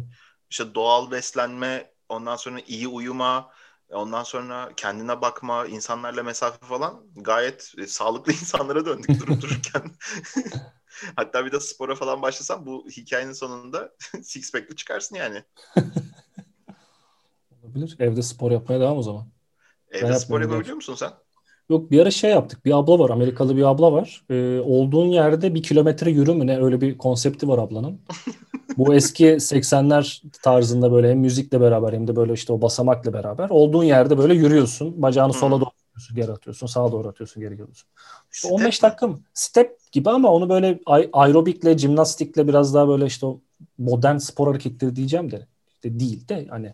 işte doğal beslenme, ondan sonra iyi uyuma, ondan sonra kendine bakma, insanlarla mesafe falan gayet e, sağlıklı insanlara döndük durup dururken. Hatta bir de spora falan başlasam bu hikayenin sonunda six pack'li çıkarsın yani. Olabilir. Evde spor yapmaya devam o zaman. Evde ben spor yapabiliyor musun sen? Yok bir ara şey yaptık. Bir abla var. Amerikalı bir abla var. Ee, olduğun yerde bir kilometre yürü mü ne? Öyle bir konsepti var ablanın. Bu eski 80'ler tarzında böyle hem müzikle beraber hem de böyle işte o basamakla beraber. Olduğun yerde böyle yürüyorsun. Bacağını sola doğru atıyorsun, geri atıyorsun. Sağa doğru atıyorsun, geri geliyorsun. İşte 15 dakika mı? Step gibi ama onu böyle aerobikle, jimnastikle biraz daha böyle işte o modern spor hareketleri diyeceğim de işte değil de hani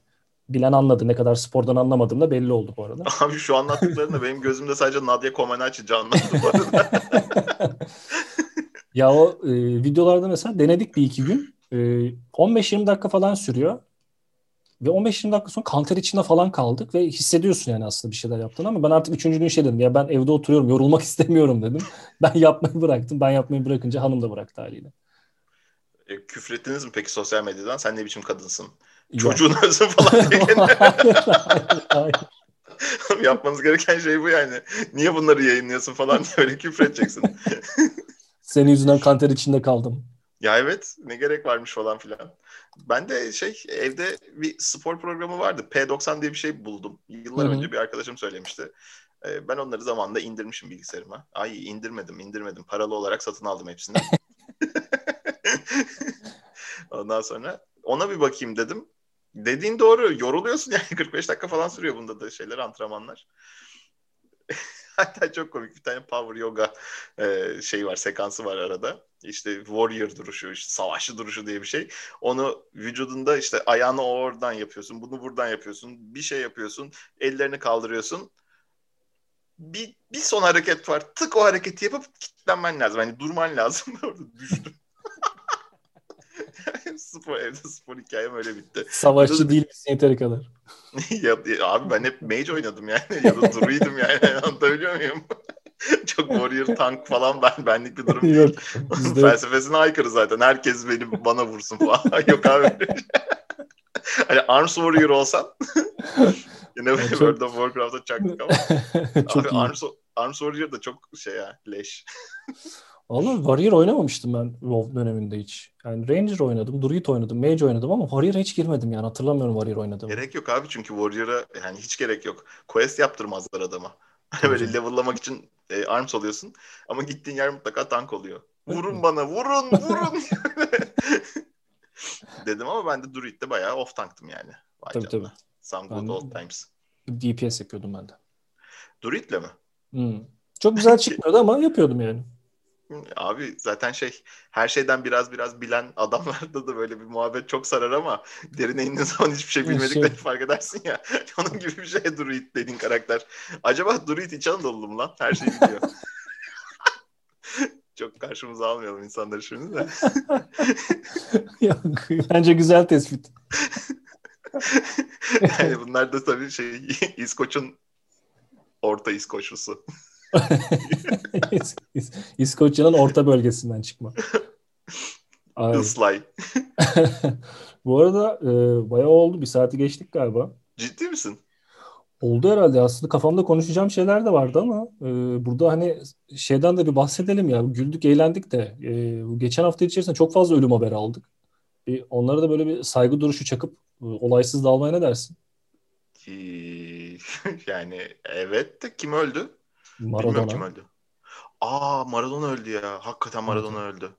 bilen anladı. Ne kadar spordan anlamadığım da belli oldu bu arada. Abi şu anlattıklarında benim gözümde sadece Nadia Comaneci canlandı bu arada. ya o e, videolarda mesela denedik bir iki gün. E, 15-20 dakika falan sürüyor. Ve 15-20 dakika sonra kanter içinde falan kaldık ve hissediyorsun yani aslında bir şeyler yaptığını ama ben artık üçüncü gün şey dedim ya ben evde oturuyorum yorulmak istemiyorum dedim. Ben yapmayı bıraktım. Ben yapmayı bırakınca hanım da bıraktı haliyle. E, küfrettiniz mi peki sosyal medyadan? Sen ne biçim kadınsın? Çocuğun özü falan diye. Yapmanız gereken şey bu yani. Niye bunları yayınlıyorsun falan diye öyle küfür edeceksin. Senin yüzünden kanter içinde kaldım. Ya evet ne gerek varmış falan filan. Ben de şey evde bir spor programı vardı. P90 diye bir şey buldum. Yıllar Hı-hı. önce bir arkadaşım söylemişti. Ee, ben onları zamanında indirmişim bilgisayarıma. Ay indirmedim indirmedim. Paralı olarak satın aldım hepsini. Ondan sonra ona bir bakayım dedim. Dediğin doğru. Yoruluyorsun yani 45 dakika falan sürüyor bunda da şeyler antrenmanlar. Hatta çok komik bir tane power yoga e, şey var, sekansı var arada. İşte warrior duruşu, işte savaşçı duruşu diye bir şey. Onu vücudunda işte ayağını oradan yapıyorsun, bunu buradan yapıyorsun, bir şey yapıyorsun, ellerini kaldırıyorsun. Bir, bir son hareket var. Tık o hareketi yapıp kilitlenmen lazım. Hani durman lazım. Orada düştüm. spor evde spor hikayem öyle bitti. Savaşçı Burada... değil misin yeteri kadar? ya, abi ben hep mage oynadım yani. ya da druid'im yani. Anlatabiliyor muyum? Çok warrior tank falan ben benlik bir durum değil. Yok, bizde... Felsefesine aykırı zaten. Herkes beni bana vursun falan. Yok abi. hani Arms Warrior olsan yine böyle çok... World of Warcraft'a çaktık ama. çok abi, Arms, Arms Warrior da çok şey ya leş. Valla Warrior oynamamıştım ben WoW döneminde hiç. Yani Ranger oynadım, Druid oynadım, Mage oynadım ama Warrior'a hiç girmedim yani. Hatırlamıyorum Warrior oynadım. Gerek yok abi çünkü Warrior'a yani hiç gerek yok. Quest yaptırmazlar adama. Böyle level'lamak için e, arms oluyorsun ama gittiğin yer mutlaka tank oluyor. Vurun bana, vurun, vurun. Dedim ama ben de Druid'de bayağı off tanktım yani. Vay tabii canına. tabii. Some good old times. DPS yapıyordum ben de. Druid'le mi? Hmm. Çok güzel çıkmıyordu ama yapıyordum yani. Abi zaten şey her şeyden biraz biraz bilen adamlarda da böyle bir muhabbet çok sarar ama derine indiğin zaman hiçbir şey bilmediklerini şey. fark edersin ya. Onun gibi bir şey Druid dediğin karakter. Acaba Druid İç Anadolu mu lan? Her şeyi biliyor. çok karşımıza almayalım insanları şimdi de. Yok, bence güzel tespit. yani bunlar da tabii şey İskoç'un orta İskoçlusu. İskoçya'nın orta bölgesinden çıkma. Islay. Bu arada e, bayağı oldu. Bir saati geçtik galiba. Ciddi misin? Oldu herhalde. Aslında kafamda konuşacağım şeyler de vardı ama e, burada hani şeyden de bir bahsedelim ya. Güldük, eğlendik de. E, geçen hafta içerisinde çok fazla ölüm haberi aldık. E, onlara da böyle bir saygı duruşu çakıp e, olaysız dalmaya ne dersin? yani evet de kim öldü? Maradona. kim öldü. Aa Maradona öldü ya. Hakikaten Maradona evet. öldü.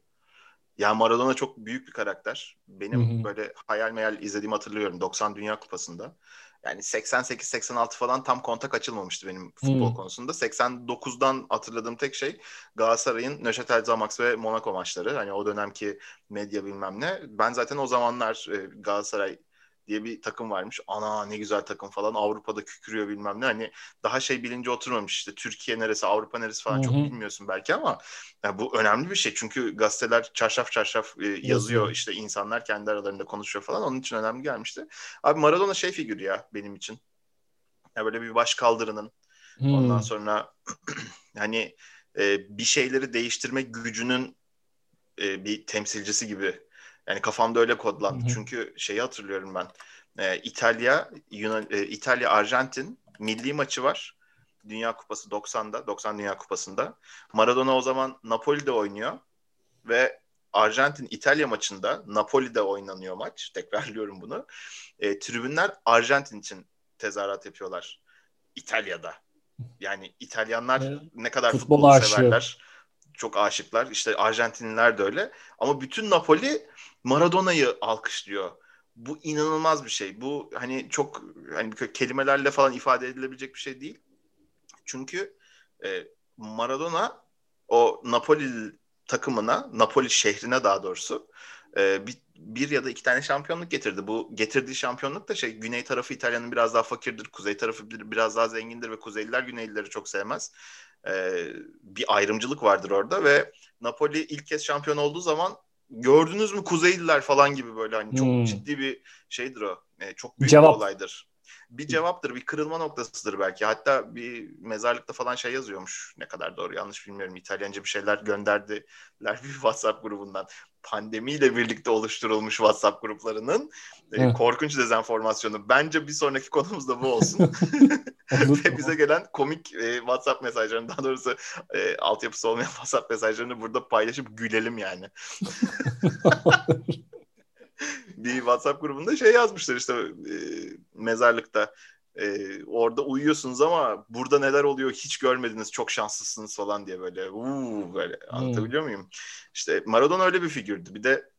Ya Maradona çok büyük bir karakter. Benim hı hı. böyle hayal meyal izlediğimi hatırlıyorum 90 Dünya Kupası'nda. Yani 88-86 falan tam kontak açılmamıştı benim futbol hmm. konusunda. 89'dan hatırladığım tek şey Galatasaray'ın Neuchâtel Xamax ve Monaco maçları. Hani o dönemki medya bilmem ne. Ben zaten o zamanlar e, Galatasaray diye bir takım varmış. Ana ne güzel takım falan. Avrupa'da kükürüyor bilmem ne. Hani daha şey bilinci oturmamış işte. Türkiye neresi, Avrupa neresi falan Hı-hı. çok bilmiyorsun belki ama yani bu önemli bir şey. Çünkü gazeteler çarşaf çarşaf e, yazıyor. Hı-hı. işte insanlar kendi aralarında konuşuyor falan. Onun için önemli gelmişti. Abi Maradona şey figürü ya benim için. Ya böyle bir baş kaldırının. Hı-hı. Ondan sonra hani e, bir şeyleri değiştirme gücünün e, bir temsilcisi gibi yani kafamda öyle kodlandı. Hı hı. Çünkü şeyi hatırlıyorum ben. E, İtalya, Yunan, e, İtalya, Arjantin milli maçı var. Dünya Kupası 90'da, 90 Dünya Kupası'nda. Maradona o zaman Napoli'de oynuyor ve Arjantin İtalya maçında Napoli'de oynanıyor maç. Tekrarlıyorum bunu. E, tribünler Arjantin için tezahürat yapıyorlar. İtalya'da. Yani İtalyanlar evet. ne kadar futbol futbolu severler. Çok aşıklar. İşte Arjantinliler de öyle. Ama bütün Napoli Maradona'yı alkışlıyor. Bu inanılmaz bir şey. Bu hani çok hani kelimelerle falan ifade edilebilecek bir şey değil. Çünkü e, Maradona o Napoli takımına, Napoli şehrine daha doğrusu e, bir, bir ya da iki tane şampiyonluk getirdi. Bu getirdiği şampiyonluk da şey güney tarafı İtalya'nın biraz daha fakirdir, kuzey tarafı biraz daha zengindir ve Kuzeyliler Güneylileri çok sevmez. E, bir ayrımcılık vardır orada ve Napoli ilk kez şampiyon olduğu zaman gördünüz mü Kuzeyliler falan gibi böyle hani çok hmm. ciddi bir şeydir o. E, çok büyük Cevap. bir olaydır. Bir cevaptır, bir kırılma noktasıdır belki. Hatta bir mezarlıkta falan şey yazıyormuş. Ne kadar doğru yanlış bilmiyorum. İtalyanca bir şeyler gönderdiler bir WhatsApp grubundan pandemiyle birlikte oluşturulmuş WhatsApp gruplarının e, korkunç dezenformasyonu. Bence bir sonraki konumuz da bu olsun. Ve bize gelen komik e, WhatsApp mesajlarını daha doğrusu e, altyapısı olmayan WhatsApp mesajlarını burada paylaşıp gülelim yani. bir WhatsApp grubunda şey yazmışlar işte e, mezarlıkta e, orada uyuyorsunuz ama burada neler oluyor hiç görmediniz çok şanslısınız falan diye böyle uuu böyle hmm. anlatabiliyor muyum? İşte Maradona öyle bir figürdü. Bir de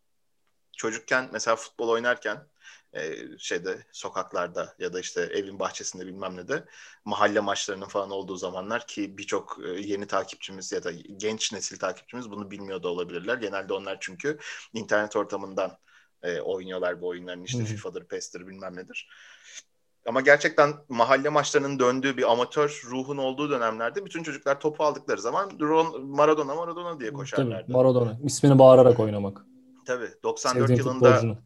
çocukken mesela futbol oynarken e, şeyde sokaklarda ya da işte evin bahçesinde bilmem ne de mahalle maçlarının falan olduğu zamanlar ki birçok e, yeni takipçimiz ya da genç nesil takipçimiz bunu bilmiyor da olabilirler. Genelde onlar çünkü internet ortamından e, oynuyorlar bu oyunların işte hmm. FIFA'dır, PES'tir bilmem nedir. Ama gerçekten mahalle maçlarının döndüğü bir amatör ruhun olduğu dönemlerde bütün çocuklar topu aldıkları zaman Maradona Maradona diye koşarlardı. Tabii, Maradona. İsmini bağırarak oynamak. Tabii. 94 Sevdiğim yılında futbolcunu.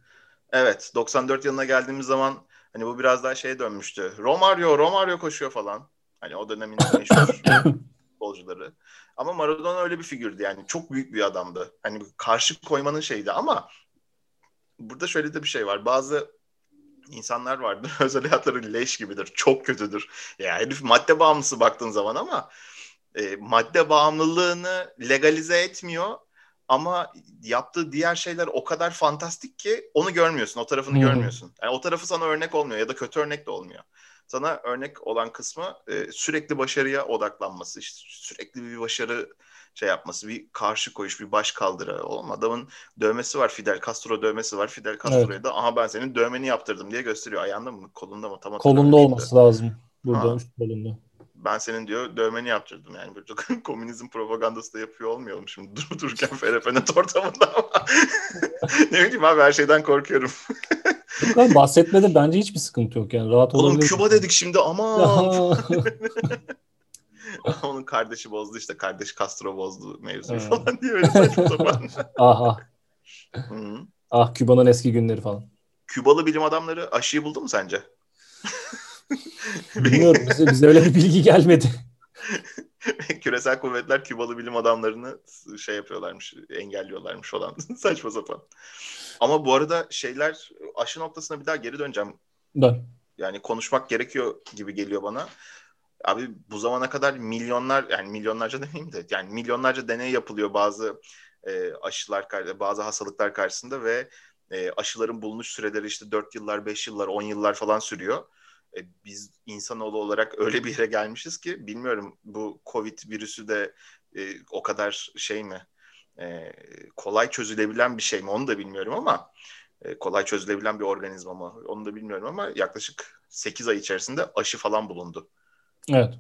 Evet, 94 yılına geldiğimiz zaman hani bu biraz daha şeye dönmüştü. Romario, Romario koşuyor falan. Hani o dönemin meşhur futbolcuları. Ama Maradona öyle bir figürdü yani. Çok büyük bir adamdı. Hani karşı koymanın şeydi ama burada şöyle de bir şey var. Bazı insanlar vardır. Özel hayatları leş gibidir. Çok kötüdür. Ya herif madde bağımlısı baktığın zaman ama e, madde bağımlılığını legalize etmiyor ama yaptığı diğer şeyler o kadar fantastik ki onu görmüyorsun. O tarafını hmm. görmüyorsun. Yani o tarafı sana örnek olmuyor ya da kötü örnek de olmuyor. Sana örnek olan kısmı e, sürekli başarıya odaklanması. İşte sürekli bir başarı şey yapması, bir karşı koyuş, bir baş kaldırı. Oğlum adamın dövmesi var, Fidel Castro dövmesi var. Fidel Castro'ya evet. da aha ben senin dövmeni yaptırdım diye gösteriyor. Ayağında mı, kolunda mı? Tam kolunda olması lazım. Burada ha. üst kolunda. Ben senin diyor dövmeni yaptırdım yani. Böyle çok komünizm propagandası da yapıyor olmayalım şimdi dur dururken ferefenet ortamında ama. ne bileyim abi her şeyden korkuyorum. Yok abi bahsetmede bence hiçbir sıkıntı yok yani rahat Oğlum Küba dedik şimdi ama. Onun kardeşi bozdu işte. Kardeş Castro bozdu mevzuyu hmm. falan diye öyle saçma sapan. Aha. Hı-hı. Ah Küba'nın eski günleri falan. Kübalı bilim adamları aşıyı buldu mu sence? Bilmiyorum. Bize, bize öyle bir bilgi gelmedi. Küresel kuvvetler Kübalı bilim adamlarını şey yapıyorlarmış, engelliyorlarmış falan. Saçma sapan. Ama bu arada şeyler aşı noktasına bir daha geri döneceğim. Dön. Yani konuşmak gerekiyor gibi geliyor bana. Abi bu zamana kadar milyonlar yani milyonlarca demeyeyim de yani milyonlarca deney yapılıyor bazı e, aşılar bazı hastalıklar karşısında ve e, aşıların bulunuş süreleri işte 4 yıllar, 5 yıllar, 10 yıllar falan sürüyor. E, biz insanoğlu olarak öyle bir yere gelmişiz ki bilmiyorum bu Covid virüsü de e, o kadar şey mi? e, kolay çözülebilen bir şey mi onu da bilmiyorum ama e, kolay çözülebilen bir organizma mı onu da bilmiyorum ama yaklaşık 8 ay içerisinde aşı falan bulundu. Evet.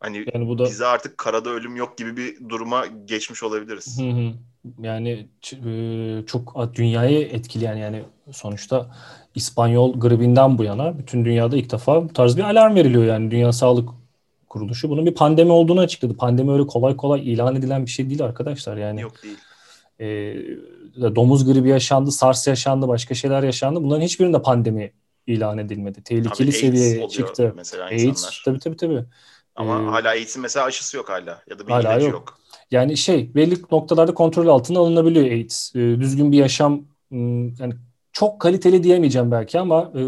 Hani yani bu da bize artık karada ölüm yok gibi bir duruma geçmiş olabiliriz. Hı hı. Yani e, çok dünyayı etkileyen yani sonuçta İspanyol gribinden bu yana bütün dünyada ilk defa bu tarz bir alarm veriliyor yani Dünya Sağlık Kuruluşu bunun bir pandemi olduğunu açıkladı. Pandemi öyle kolay kolay ilan edilen bir şey değil arkadaşlar yani. Yok değil. E, domuz gribi yaşandı, SARS yaşandı, başka şeyler yaşandı. Bunların hiçbirinde pandemi ilan edilmedi. Tehlikeli Abi seviyeye çıktı. Mesela AIDS insanlar. tabii tabii tabii. Ama ee, hala AIDS'in mesela aşısı yok hala ya da bir hala yok. yok. Yani şey belli noktalarda kontrol altına alınabiliyor AIDS. E, düzgün bir yaşam yani çok kaliteli diyemeyeceğim belki ama e,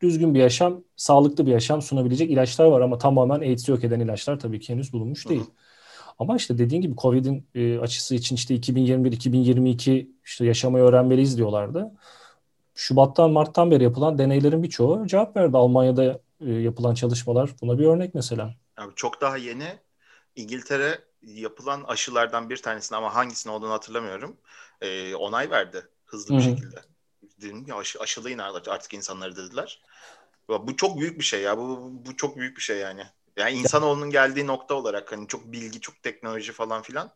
düzgün bir yaşam, sağlıklı bir yaşam sunabilecek ilaçlar var ama tamamen AIDS'i yok eden ilaçlar tabii ki henüz bulunmuş değil. Hı-hı. Ama işte dediğin gibi Covid'in e, açısı için işte 2021-2022 işte yaşamayı öğrenmeliyiz diyorlardı. Şubattan Mart'tan beri yapılan deneylerin birçoğu cevap verdi. Almanya'da e, yapılan çalışmalar buna bir örnek mesela. Abi çok daha yeni İngiltere yapılan aşılardan bir tanesini ama hangisini olduğunu hatırlamıyorum. E, onay verdi hızlı bir Hı-hı. şekilde. Dedim ya aşı, aşılayın artık insanları dediler. Bu çok büyük bir şey ya. Bu, bu çok büyük bir şey yani. Yani insanoğlunun geldiği nokta olarak hani çok bilgi, çok teknoloji falan filan.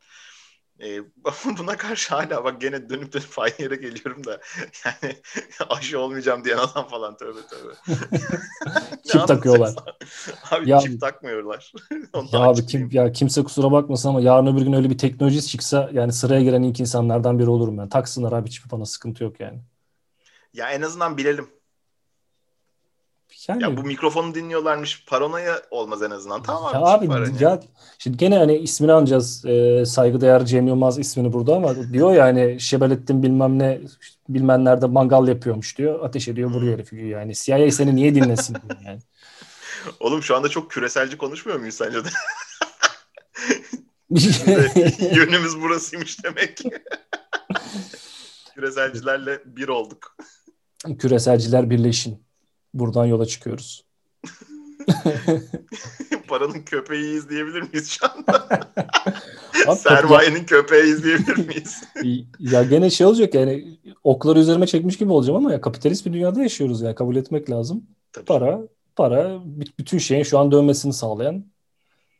E, buna karşı hala bak gene dönüp dönüp aynı yere geliyorum da yani aşı olmayacağım diyen adam falan tövbe tövbe. çip takıyorlar. Abi ya, çip takmıyorlar. ya abi kim, ya kimse kusura bakmasın ama yarın öbür gün öyle bir teknoloji çıksa yani sıraya giren ilk insanlardan biri olurum ben. Taksınlar abi çipi bana sıkıntı yok yani. Ya en azından bilelim. Yani, ya bu mikrofonu dinliyorlarmış paranoya olmaz en azından. Tamam ya abi ya şimdi gene hani ismini anacağız. E, saygıdeğer Cem Yılmaz ismini burada ama diyor ya hani Şebelettin bilmem ne bilmem nerede mangal yapıyormuş diyor. Ateş ediyor vuruyor hmm. herifi yani. CIA seni niye dinlesin yani. Oğlum şu anda çok küreselci konuşmuyor muyuz sence de? Yönümüz burasıymış demek ki. Küreselcilerle bir olduk. Küreselciler birleşin. Buradan yola çıkıyoruz. Paranın köpeği izleyebilir miyiz şu anda? Sermayenin köpeği izleyebilir miyiz? ya gene şey olacak yani okları üzerime çekmiş gibi olacağım ama ya kapitalist bir dünyada yaşıyoruz ya kabul etmek lazım. Tabii. Para para bütün şeyin şu an dönmesini sağlayan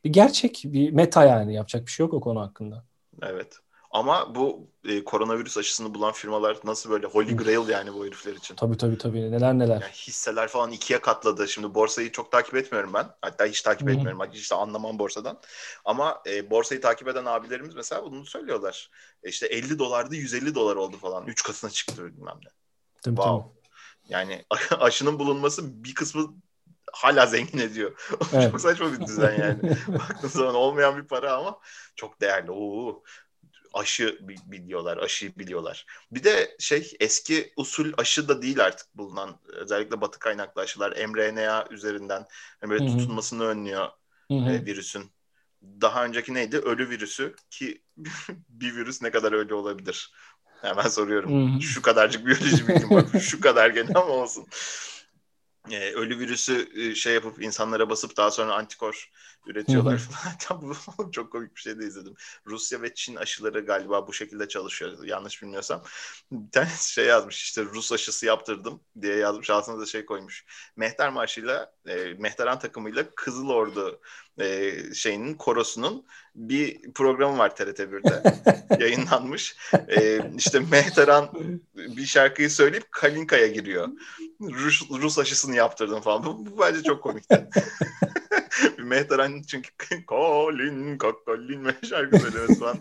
bir gerçek, bir meta yani yapacak bir şey yok o konu hakkında. Evet. Ama bu e, koronavirüs aşısını bulan firmalar nasıl böyle holy grail yani bu herifler için. Tabii tabii tabii. Neler neler. Yani hisseler falan ikiye katladı. Şimdi borsayı çok takip etmiyorum ben. Hatta hiç takip Hı-hı. etmiyorum. Hiç de anlamam borsadan. Ama e, borsayı takip eden abilerimiz mesela bunu söylüyorlar. E, işte 50 dolardı 150 dolar oldu falan. 3 katına çıktı bilmem ne. Tabii, wow. Tabii. Yani aşının bulunması bir kısmı hala zengin ediyor. Evet. çok saçma bir düzen yani. Baktığın zaman olmayan bir para ama çok değerli. Oo aşı biliyorlar, aşıyı biliyorlar. Bir de şey eski usul aşı da değil artık bulunan özellikle batı kaynaklı aşılar mRNA üzerinden hani böyle Hı-hı. tutulmasını önlüyor e, virüsün. Daha önceki neydi? Ölü virüsü ki bir virüs ne kadar ölü olabilir? Hemen soruyorum. Hı-hı. Şu kadarcık biyoloji bilgim var. Şu kadar gene ama olsun e, ölü virüsü e, şey yapıp insanlara basıp daha sonra antikor üretiyorlar falan. bu çok komik bir şey de izledim. Rusya ve Çin aşıları galiba bu şekilde çalışıyor. Yanlış bilmiyorsam. Bir tane şey yazmış işte Rus aşısı yaptırdım diye yazmış. Altına da şey koymuş. Mehter Marşı'yla e, Mehteran takımıyla Kızıl Ordu e, şeyinin korosunun bir programı var TRT 1'de yayınlanmış. E, işte Mehteran bir şarkıyı söyleyip Kalinka'ya giriyor. Rus, Rus aşısını yaptırdım falan. Bu, bu bence çok komikti. Mehteran çünkü Kalinka Kalinka şarkı söylemesi falan.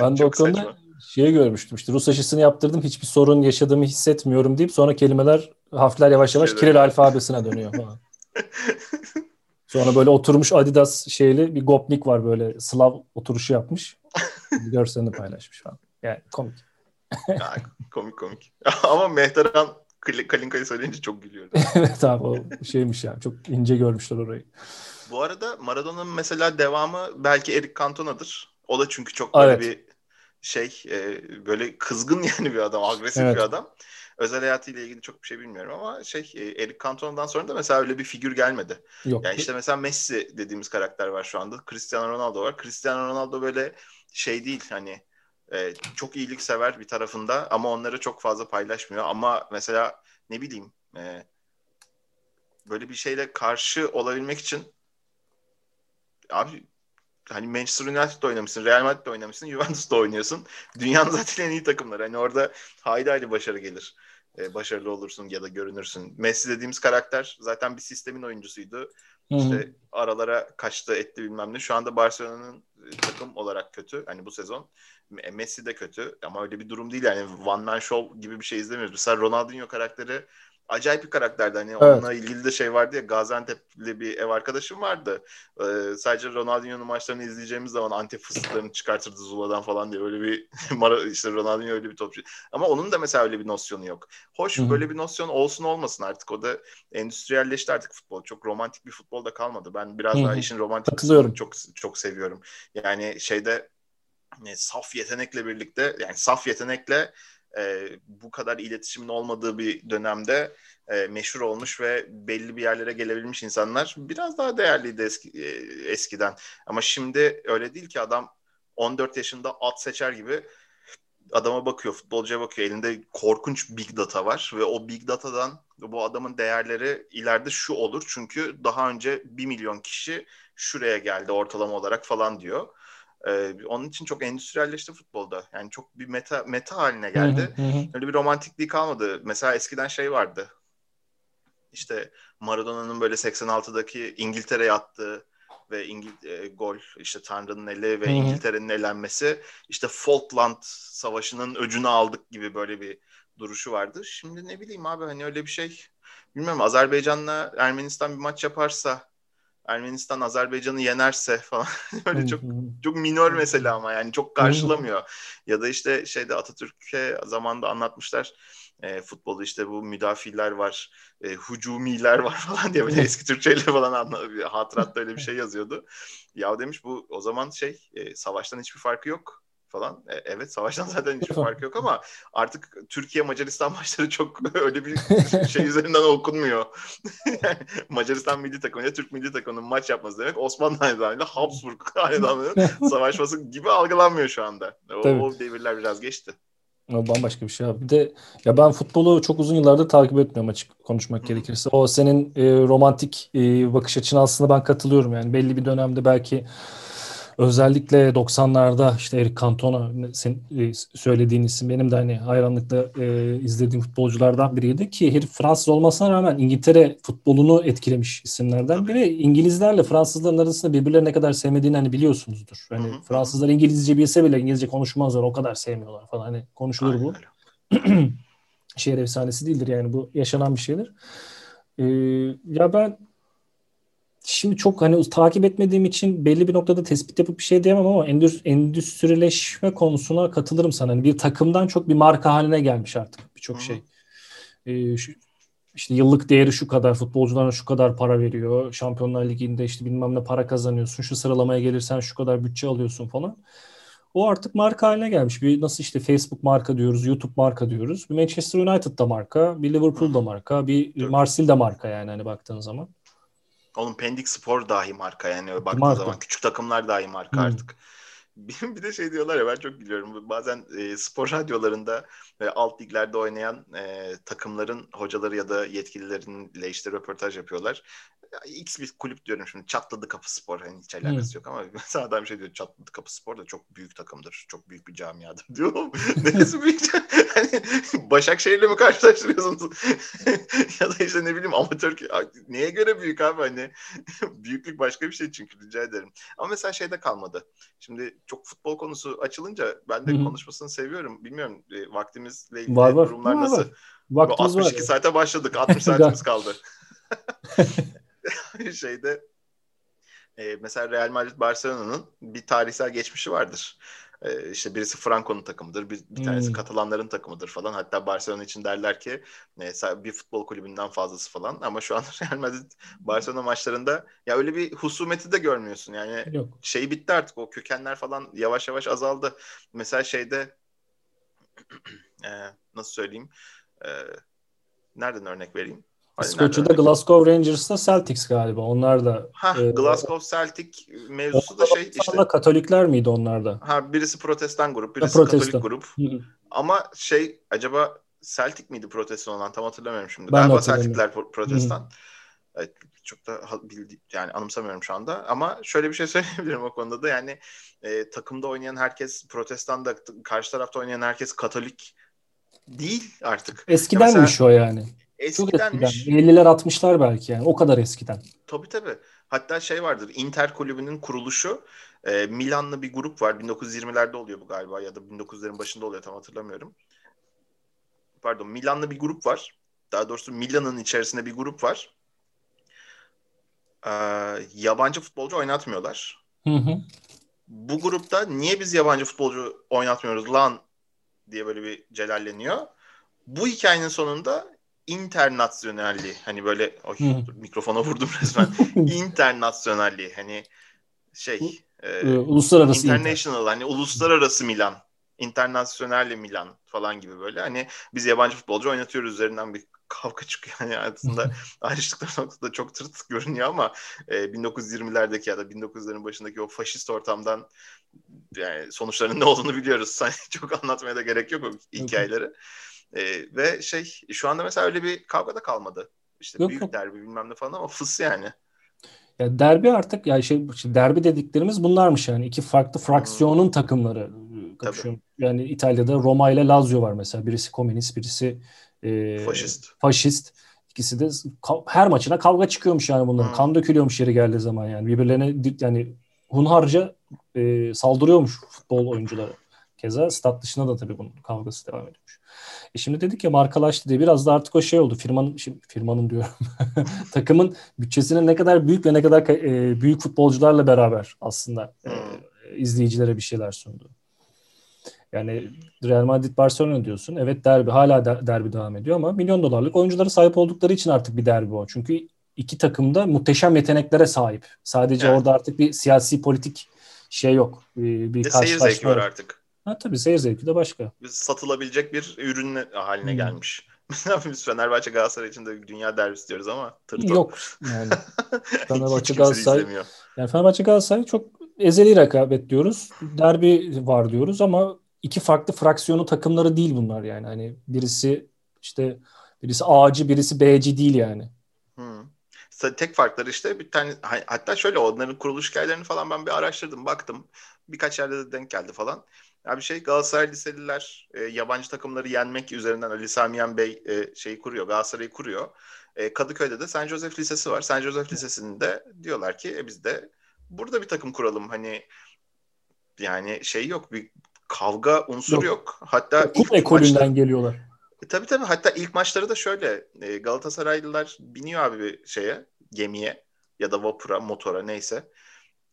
ben de o konuda şey görmüştüm işte Rus aşısını yaptırdım hiçbir sorun yaşadığımı hissetmiyorum deyip sonra kelimeler harfler yavaş yavaş Kiril alfabesine dönüyor falan. Sonra böyle oturmuş Adidas şeyli bir gopnik var böyle Slav oturuşu yapmış. Görselini paylaşmış falan. Yani komik. ya, komik komik. Ama Mehteran Kalinka'yı söyleyince çok gülüyorum. evet abi o şeymiş ya. Çok ince görmüşler orayı. Bu arada Maradona'nın mesela devamı belki Eric Cantona'dır. O da çünkü çok böyle evet. bir şey e, böyle kızgın yani bir adam, agresif evet. bir adam. Özel hayatıyla ilgili çok bir şey bilmiyorum ama şey e, Eric Cantona'dan sonra da mesela öyle bir figür gelmedi. Yok. Yani işte mesela Messi dediğimiz karakter var şu anda. Cristiano Ronaldo var. Cristiano Ronaldo böyle şey değil hani e, çok iyilik sever bir tarafında ama onları çok fazla paylaşmıyor. Ama mesela ne bileyim e, böyle bir şeyle karşı olabilmek için abi hani Manchester United'da oynamışsın, Real Madrid'de oynamışsın, Juventus'ta oynuyorsun. Dünyanın zaten en iyi takımları. Hani orada hayli hayli başarı gelir. Ee, başarılı olursun ya da görünürsün. Messi dediğimiz karakter zaten bir sistemin oyuncusuydu. Hı-hı. İşte aralara kaçtı etti bilmem ne. Şu anda Barcelona'nın e, takım olarak kötü. Hani bu sezon Messi de kötü ama öyle bir durum değil yani one man show gibi bir şey izlemiyoruz. Mesela Ronaldinho karakteri acayip bir karakterdi. Hani evet. onunla ilgili de şey vardı ya Gaziantep'li bir ev arkadaşım vardı. Ee, sadece Ronaldinho'nun maçlarını izleyeceğimiz zaman Antep fıstıklarını çıkartırdı Zula'dan falan diye öyle bir işte Ronaldinho öyle bir topçu. Ama onun da mesela öyle bir nosyonu yok. Hoş Hı-hı. böyle bir nosyon olsun olmasın artık. O da endüstriyelleşti artık futbol. Çok romantik bir futbol da kalmadı. Ben biraz Hı-hı. daha işin romantik kısmını çok çok seviyorum. Yani şeyde ne, saf yetenekle birlikte yani saf yetenekle e, bu kadar iletişimin olmadığı bir dönemde e, meşhur olmuş ve belli bir yerlere gelebilmiş insanlar biraz daha değerliydi eski, e, eskiden. Ama şimdi öyle değil ki adam 14 yaşında at seçer gibi adama bakıyor, futbolcuya bakıyor. Elinde korkunç big data var ve o big datadan bu adamın değerleri ileride şu olur. Çünkü daha önce 1 milyon kişi şuraya geldi ortalama olarak falan diyor. Ee, onun için çok endüstriyelleşti futbolda. Yani çok bir meta meta haline geldi. Hı hı hı. Öyle bir romantikliği kalmadı. Mesela eskiden şey vardı. İşte Maradona'nın böyle 86'daki İngiltere'ye attığı ve İngil e, gol işte Tanrı'nın eli ve. İngiltere'nin elenmesi işte Falkland Savaşı'nın öcünü aldık gibi böyle bir duruşu vardı. Şimdi ne bileyim abi hani öyle bir şey bilmiyorum Azerbaycan'la Ermenistan bir maç yaparsa Ermenistan Azerbaycan'ı yenerse falan. Öyle çok çok minor mesela ama yani çok karşılamıyor. ya da işte şeyde Atatürk'e zamanda anlatmışlar e, futbolu işte bu müdafiler var, e, hücumiler var falan diye böyle eski Türkçeyle falan anla, hatıratta öyle bir şey yazıyordu. Ya demiş bu o zaman şey e, savaştan hiçbir farkı yok falan. E, evet savaştan zaten hiçbir farkı yok ama artık Türkiye Macaristan maçları çok öyle bir şey üzerinden okunmuyor. yani Macaristan milli takımıyla Türk milli takımının maç yapması demek Osmanlı hanedanıyla Habsburg hanedanlığının savaşması gibi algılanmıyor şu anda. O, o devirler biraz geçti. O bambaşka bir şey abi. Bir de ya ben futbolu çok uzun yıllardır takip etmiyorum açık konuşmak gerekirse. O senin e, romantik e, bakış açına aslında ben katılıyorum yani. Belli bir dönemde belki Özellikle 90'larda işte Eric Cantona sen e, söylediğin isim benim de hani hayranlıkla e, izlediğim futbolculardan biriydi ki herif Fransız olmasına rağmen İngiltere futbolunu etkilemiş isimlerden biri. İngilizlerle Fransızların arasında birbirlerini ne kadar sevmediğini hani biliyorsunuzdur. Hani Fransızlar İngilizce bilse bile İngilizce konuşmazlar o kadar sevmiyorlar falan hani konuşulur bu. Şehir efsanesi değildir yani bu yaşanan bir şeydir. Ee, ya ben Şimdi çok hani takip etmediğim için belli bir noktada tespit yapıp bir şey diyemem ama endüstri, endüstrileşme konusuna katılırım sana. Yani bir takımdan çok bir marka haline gelmiş artık birçok şey. Ee, şu, işte yıllık değeri şu kadar, futbolcularına şu kadar para veriyor. Şampiyonlar Ligi'nde işte bilmem ne para kazanıyorsun. Şu sıralamaya gelirsen şu kadar bütçe alıyorsun falan. O artık marka haline gelmiş. Bir nasıl işte Facebook marka diyoruz, YouTube marka diyoruz. Bir Manchester United da marka, bir Liverpool da marka, bir Marsil de marka yani hani baktığın zaman. Onun Pendik Spor dahi marka yani baktığın marka. zaman küçük takımlar dahi marka hmm. artık. Bir de şey diyorlar ya ben çok biliyorum. Bazen e, spor radyolarında ve alt liglerde oynayan e, takımların hocaları ya da yetkililerinle işte röportaj yapıyorlar. X bir kulüp diyorum şimdi Çatladı Kapı Spor hani hiç alakası hmm. yok ama mesela adam şey diyor Çatladı Kapı Spor da çok büyük takımdır. Çok büyük bir camiadır diyor. Neresi büyük? hani Başakşehir'le mi karşılaştırıyorsunuz? ya da işte ne bileyim amatör neye göre büyük abi hani büyüklük başka bir şey çünkü rica ederim. Ama mesela şeyde kalmadı. Şimdi çok futbol konusu açılınca ben de hmm. konuşmasını seviyorum. Bilmiyorum e, vaktimizle ilgili var, var. durumlar var, nasıl? Var. Vaktimiz 62 var. saate başladık. 60 saatimiz kaldı. şeyde e, mesela Real Madrid Barcelona'nın bir tarihsel geçmişi vardır. E, işte birisi Franco'nun takımıdır, bir, bir tanesi hmm. Katalanların takımıdır falan. Hatta Barcelona için derler ki e, bir futbol kulübünden fazlası falan. Ama şu an Real Madrid Barcelona maçlarında ya öyle bir husumeti de görmüyorsun. Yani Yok. şey bitti artık o kökenler falan yavaş yavaş azaldı. Mesela şeyde e, nasıl söyleyeyim? E, nereden örnek vereyim? İskoçya'da Glasgow Rangers'ta Celtics galiba. Onlar da ha, e, Glasgow Celtic mevzusu da şey işte. Katolikler miydi onlar da? Ha birisi protestan grup, birisi ha, Katolik grup. Ama şey acaba Celtic miydi protestan olan tam hatırlamıyorum şimdi. Ben Galiba Celtic'ler protestan. Evet, çok da bildi, yani anımsamıyorum şu anda ama şöyle bir şey söyleyebilirim o konuda da yani e, takımda oynayan herkes protestan da karşı tarafta oynayan herkes katolik değil artık. Eskidenmiş mesela, o yani. Eskidenmiş. Çok eskiden. 50'ler 60'lar belki yani o kadar eskiden. Tabii tabii. Hatta şey vardır Inter kulübünün kuruluşu e, Milanlı bir grup var. 1920'lerde oluyor bu galiba ya da 1900'lerin başında oluyor tam hatırlamıyorum. Pardon Milanlı bir grup var. Daha doğrusu Milan'ın içerisinde bir grup var. Ee, yabancı futbolcu oynatmıyorlar. Hı hı. Bu grupta niye biz yabancı futbolcu oynatmıyoruz lan diye böyle bir celalleniyor. Bu hikayenin sonunda internasyonelli hani böyle oy, mikrofona vurdum resmen. internasyonelli hani şey e, uluslararası international inter. hani uluslararası Milan internasyonelli Milan falan gibi böyle hani biz yabancı futbolcu oynatıyoruz üzerinden bir kavga çıkıyor. Yani aslında ayrıştıkları noktada çok tırt görünüyor ama e, 1920'lerdeki ya da 1900'lerin başındaki o faşist ortamdan yani sonuçların ne olduğunu biliyoruz. Hani çok anlatmaya da gerek yok o hikayeleri. E, ve şey şu anda mesela öyle bir kavga da kalmadı. İşte yok, büyük yok. derbi bilmem ne falan ama fıs yani. Ya derbi artık yani şey derbi dediklerimiz bunlarmış yani iki farklı fraksiyonun hmm. takımları kapışıyor. Yani İtalya'da Roma ile Lazio var mesela. Birisi komünist, birisi e, faşist. faşist. İkisi de her maçına kavga çıkıyormuş yani bunların. Hmm. Kan dökülüyormuş yeri geldiği zaman yani. Birbirlerine yani hunharca e, saldırıyormuş futbol oyuncuları. Keza stat dışında da tabii bunun kavgası devam ediyormuş. E şimdi dedik ya markalaştı diye biraz da artık o şey oldu. Firmanın şimdi firmanın diyorum. takımın bütçesinin ne kadar büyük ve ne kadar e, büyük futbolcularla beraber aslında e, izleyicilere bir şeyler sundu. Yani Real Madrid Barcelona diyorsun. Evet derbi hala de, derbi devam ediyor ama milyon dolarlık oyunculara sahip oldukları için artık bir derbi o. Çünkü iki takım da muhteşem yeteneklere sahip. Sadece evet. orada artık bir siyasi politik şey yok. Bir, bir seyir zevki var artık. Ha tabii seyir zevki de başka. Satılabilecek bir ürün haline hmm. gelmiş. Biz Fenerbahçe Galatasaray için de dünya derbisi diyoruz ama tırto. Yok yani. Fenerbahçe Galatasaray. Yani Fenerbahçe Galatasaray çok ezeli rekabet diyoruz. Derbi var diyoruz ama iki farklı fraksiyonu takımları değil bunlar yani. Hani birisi işte birisi A'cı birisi B'ci değil yani. Hmm. Tek farkları işte bir tane hatta şöyle onların kuruluş hikayelerini falan ben bir araştırdım baktım. Birkaç yerde de denk geldi falan. Ya bir şey Galatasaray liseliler e, yabancı takımları yenmek üzerinden Ali Samiyen Bey e, şeyi kuruyor. Galatasaray'ı kuruyor. E, Kadıköy'de de San Josef Lisesi var. San Josef Lisesi'nde diyorlar ki e, biz de burada bir takım kuralım. Hani yani şey yok bir kavga unsuru yok. yok. Hatta Okul ekolünden maçta, geliyorlar. E, tabii tabii. Hatta ilk maçları da şöyle. E, Galatasaraylılar biniyor abi bir şeye, gemiye ya da vapura, motora neyse.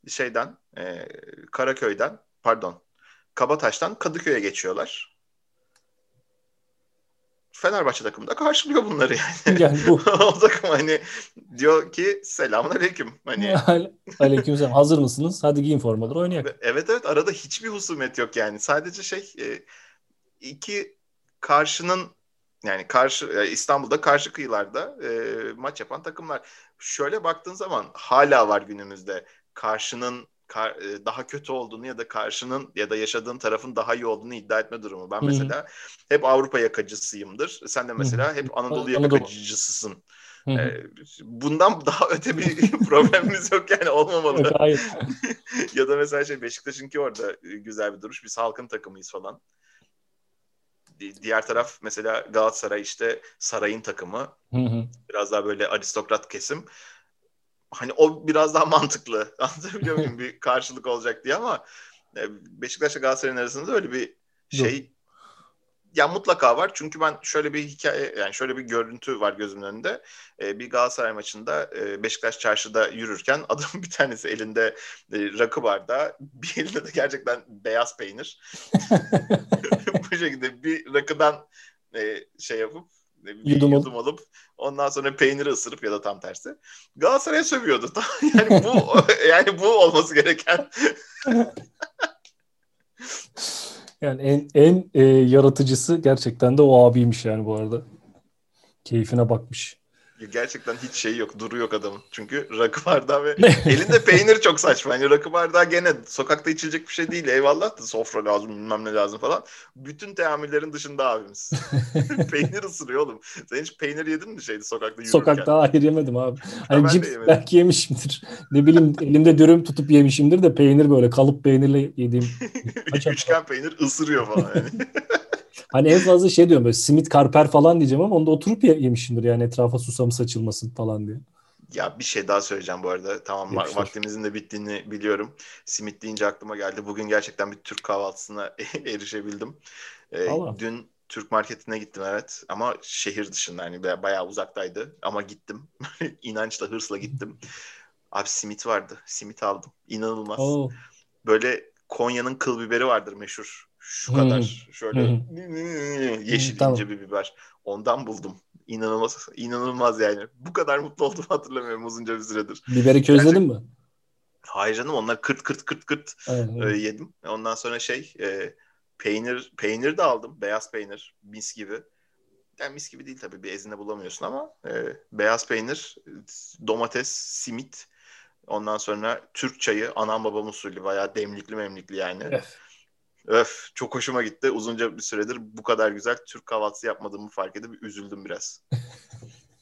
Şeyden, e, Karaköy'den, pardon, Kabataş'tan Kadıköy'e geçiyorlar. Fenerbahçe takımı da karşılıyor bunları yani. Yani bu. o takım hani diyor ki selamun aleyküm. Hani... aleyküm selam. Hazır mısınız? Hadi giyin formaları oynayalım. Evet evet arada hiçbir husumet yok yani. Sadece şey e, iki karşının yani karşı e, İstanbul'da karşı kıyılarda e, maç yapan takımlar. Şöyle baktığın zaman hala var günümüzde karşının kar, daha kötü olduğunu ya da karşının ya da yaşadığın tarafın daha iyi olduğunu iddia etme durumu. Ben Hı-hı. mesela hep Avrupa yakacısıyımdır. Sen de mesela Hı-hı. hep Anadolu yakacısısın. Ee, bundan daha öte bir problemimiz yok yani olmamalı. Hayır. ya da mesela şey Beşiktaş'ınki orada e, güzel bir duruş. Biz halkın takımıyız falan. Diğer taraf mesela Galatasaray işte sarayın takımı. Hı hı. Biraz daha böyle aristokrat kesim hani o biraz daha mantıklı. Anlatabiliyor muyum? bir karşılık olacak diye ama e, Beşiktaş'la Galatasaray'ın arasında öyle bir şey Yok. ya mutlaka var. Çünkü ben şöyle bir hikaye yani şöyle bir görüntü var gözümün önünde. Ee, bir Galatasaray maçında e, Beşiktaş çarşıda yürürken adamın bir tanesi elinde e, rakı bardağı, bir elinde de gerçekten beyaz peynir. Bu şekilde bir rakıdan e, şey yapıp bir yudum, yudum alıp ondan sonra peyniri ısırıp ya da tam tersi Galatasaray'a sövüyordu. yani bu yani bu olması gereken. yani en en e, yaratıcısı gerçekten de o abiymiş yani bu arada. Keyfine bakmış. Gerçekten hiç şey yok, duru yok adamın. Çünkü rakı bardağı ve elinde peynir çok saçma. Yani rakı bardağı gene sokakta içilecek bir şey değil. Eyvallah da sofra lazım, bilmem ne lazım falan. Bütün teamüllerin dışında abimiz. peynir ısırıyor oğlum. Sen hiç peynir yedin mi şeydi sokakta yürürken? Sokakta hayır yemedim abi. Hani cips belki yemişimdir. Ne bileyim elimde dürüm tutup yemişimdir de peynir böyle kalıp peynirle yediğim. Üçgen peynir ısırıyor falan yani. Hani en fazla şey diyorum böyle simit karper falan diyeceğim ama onda oturup yemişimdir yani etrafa susamı saçılmasın falan diye. Ya bir şey daha söyleyeceğim bu arada. Tamam Yapıştır. vaktimizin de bittiğini biliyorum. Simit deyince aklıma geldi. Bugün gerçekten bir Türk kahvaltısına erişebildim. Ee, dün Türk marketine gittim evet ama şehir dışında yani bayağı uzaktaydı ama gittim. İnançla hırsla gittim. Abi simit vardı. Simit aldım. İnanılmaz. Oo. Böyle Konya'nın kıl biberi vardır meşhur şu kadar şöyle yeşil tamam. ince bir biber. Ondan buldum. İnanılmaz, inanılmaz yani. Bu kadar mutlu oldum hatırlamıyorum uzunca bir süredir. Biberi közledin mi? Hayır canım onlar kırt kırt kırt kırt e, yedim. Ondan sonra şey e, peynir peynir de aldım. Beyaz peynir mis gibi. Yani mis gibi değil tabii bir ezine bulamıyorsun ama e, beyaz peynir, domates, simit. Ondan sonra Türk çayı anam babam usulü bayağı demlikli memlikli yani. Evet. Öf çok hoşuma gitti. Uzunca bir süredir bu kadar güzel Türk kahvaltısı yapmadığımı fark edip üzüldüm biraz.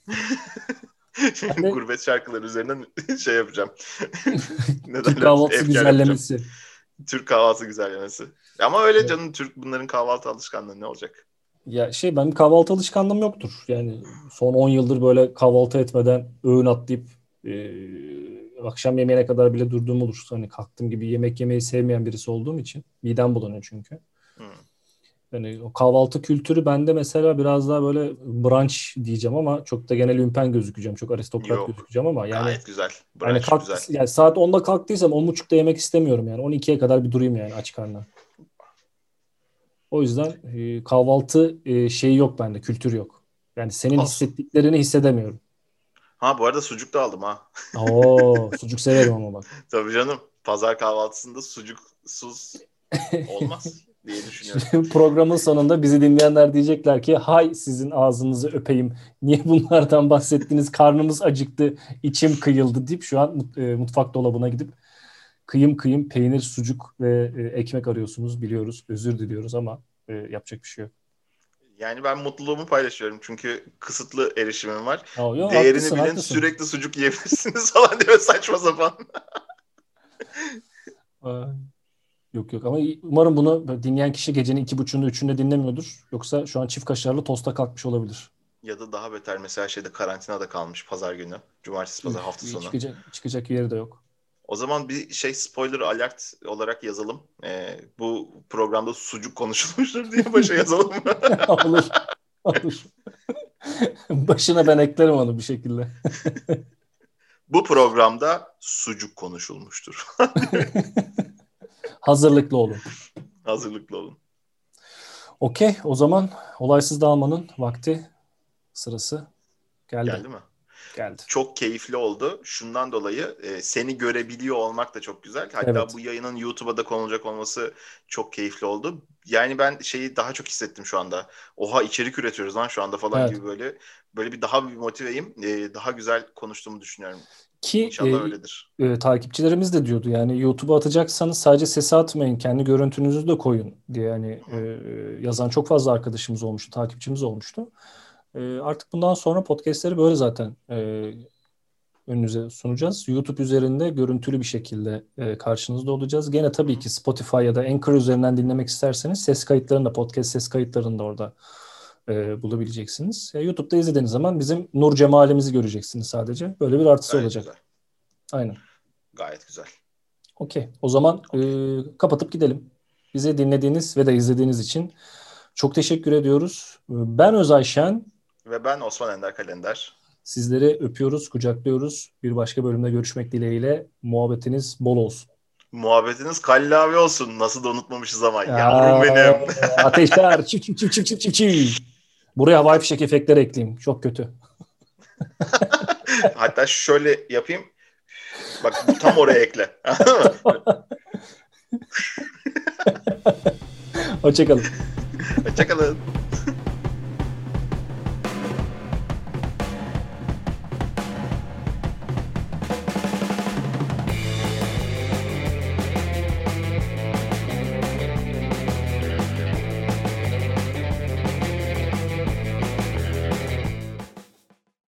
Şimdi gurbet şarkıları üzerinden şey yapacağım. Türk kahvaltısı güzellemesi. Yapacağım. Türk kahvaltı güzellemesi. Ama öyle evet. canım Türk bunların kahvaltı alışkanlığı ne olacak? Ya şey benim kahvaltı alışkanlığım yoktur. Yani son 10 yıldır böyle kahvaltı etmeden öğün atlayıp e, akşam yemeğine kadar bile durduğum olur. Hani kalktığım gibi yemek yemeyi sevmeyen birisi olduğum için. Midem bulanıyor çünkü. Hmm. Yani o kahvaltı kültürü bende mesela biraz daha böyle brunch diyeceğim ama çok da genel ümpen gözükeceğim. Çok aristokrat Yok. gözükeceğim ama yani gayet güzel. Brunch yani kalk, güzel. Yani saat 10'da kalktıysam 10.30'da yemek istemiyorum yani. 12'ye kadar bir durayım yani aç karnına. O yüzden e, kahvaltı e, şeyi yok bende, kültür yok. Yani senin Olsun. hissettiklerini hissedemiyorum. Ha bu arada sucuk da aldım ha. Oo, sucuk severim ama bak. Tabii canım. Pazar kahvaltısında sucuk sus olmaz diye düşünüyorum. Programın sonunda bizi dinleyenler diyecekler ki hay sizin ağzınızı öpeyim. Niye bunlardan bahsettiniz? Karnımız acıktı, içim kıyıldı deyip şu an e, mutfak dolabına gidip kıyım kıyım peynir, sucuk ve e, ekmek arıyorsunuz biliyoruz. Özür diliyoruz ama e, yapacak bir şey yok. Yani ben mutluluğumu paylaşıyorum çünkü kısıtlı erişimim var. Oh, yo, Değerini haklısın, bilin haklısın. sürekli sucuk yiyebilirsiniz falan diyor saçma sapan. yok yok ama umarım bunu dinleyen kişi gecenin iki buçuğunda üçünde dinlemiyordur. Yoksa şu an çift kaşarlı tosta kalkmış olabilir. Ya da daha beter mesela şeyde karantinada kalmış pazar günü. Cumartesi pazar hafta sonu. Çıkacak, çıkacak yeri de yok. O zaman bir şey spoiler alert olarak yazalım. Ee, bu programda sucuk konuşulmuştur diye başa yazalım. olur. Olur. Başına ben eklerim onu bir şekilde. bu programda sucuk konuşulmuştur. Hazırlıklı olun. Hazırlıklı olun. Okey o zaman olaysız dağılmanın vakti sırası geldi. Geldi mi? Geldi. Çok keyifli oldu. Şundan dolayı e, seni görebiliyor olmak da çok güzel. Hatta evet. bu yayının YouTube'a da konulacak olması çok keyifli oldu. Yani ben şeyi daha çok hissettim şu anda. Oha içerik üretiyoruz lan şu anda falan evet. gibi böyle böyle bir daha bir motiveyim. E, daha güzel konuştuğumu düşünüyorum. Ki İnşallah e, öyledir. E, takipçilerimiz de diyordu yani YouTube'a atacaksanız sadece sesi atmayın kendi görüntünüzü de koyun diye yani e, yazan çok fazla arkadaşımız olmuştu, takipçimiz olmuştu. E, artık bundan sonra podcastleri böyle zaten e, önünüze sunacağız. YouTube üzerinde görüntülü bir şekilde e, karşınızda olacağız. Gene tabii ki Spotify ya da Anchor üzerinden dinlemek isterseniz ses kayıtlarını da podcast ses kayıtlarını da orada e, bulabileceksiniz. E, YouTube'da izlediğiniz zaman bizim nur cemalimizi göreceksiniz sadece. Böyle bir artısı Gayet olacak. Güzel. Aynen. Gayet güzel. Okey. O zaman okay. e, kapatıp gidelim. Bizi dinlediğiniz ve de izlediğiniz için çok teşekkür ediyoruz. Ben Özay Şen. Ve ben Osman Ender Kalender. Sizleri öpüyoruz, kucaklıyoruz. Bir başka bölümde görüşmek dileğiyle. Muhabbetiniz bol olsun. Muhabbetiniz kallavi olsun. Nasıl da unutmamışız ama. Ya, Yavrum benim. Ateşler. çift çift çift çift çift çift çift. Buraya havai fişek efektleri ekleyeyim. Çok kötü. Hatta şöyle yapayım. Bak tam oraya ekle. Hoşçakalın. Hoşçakalın.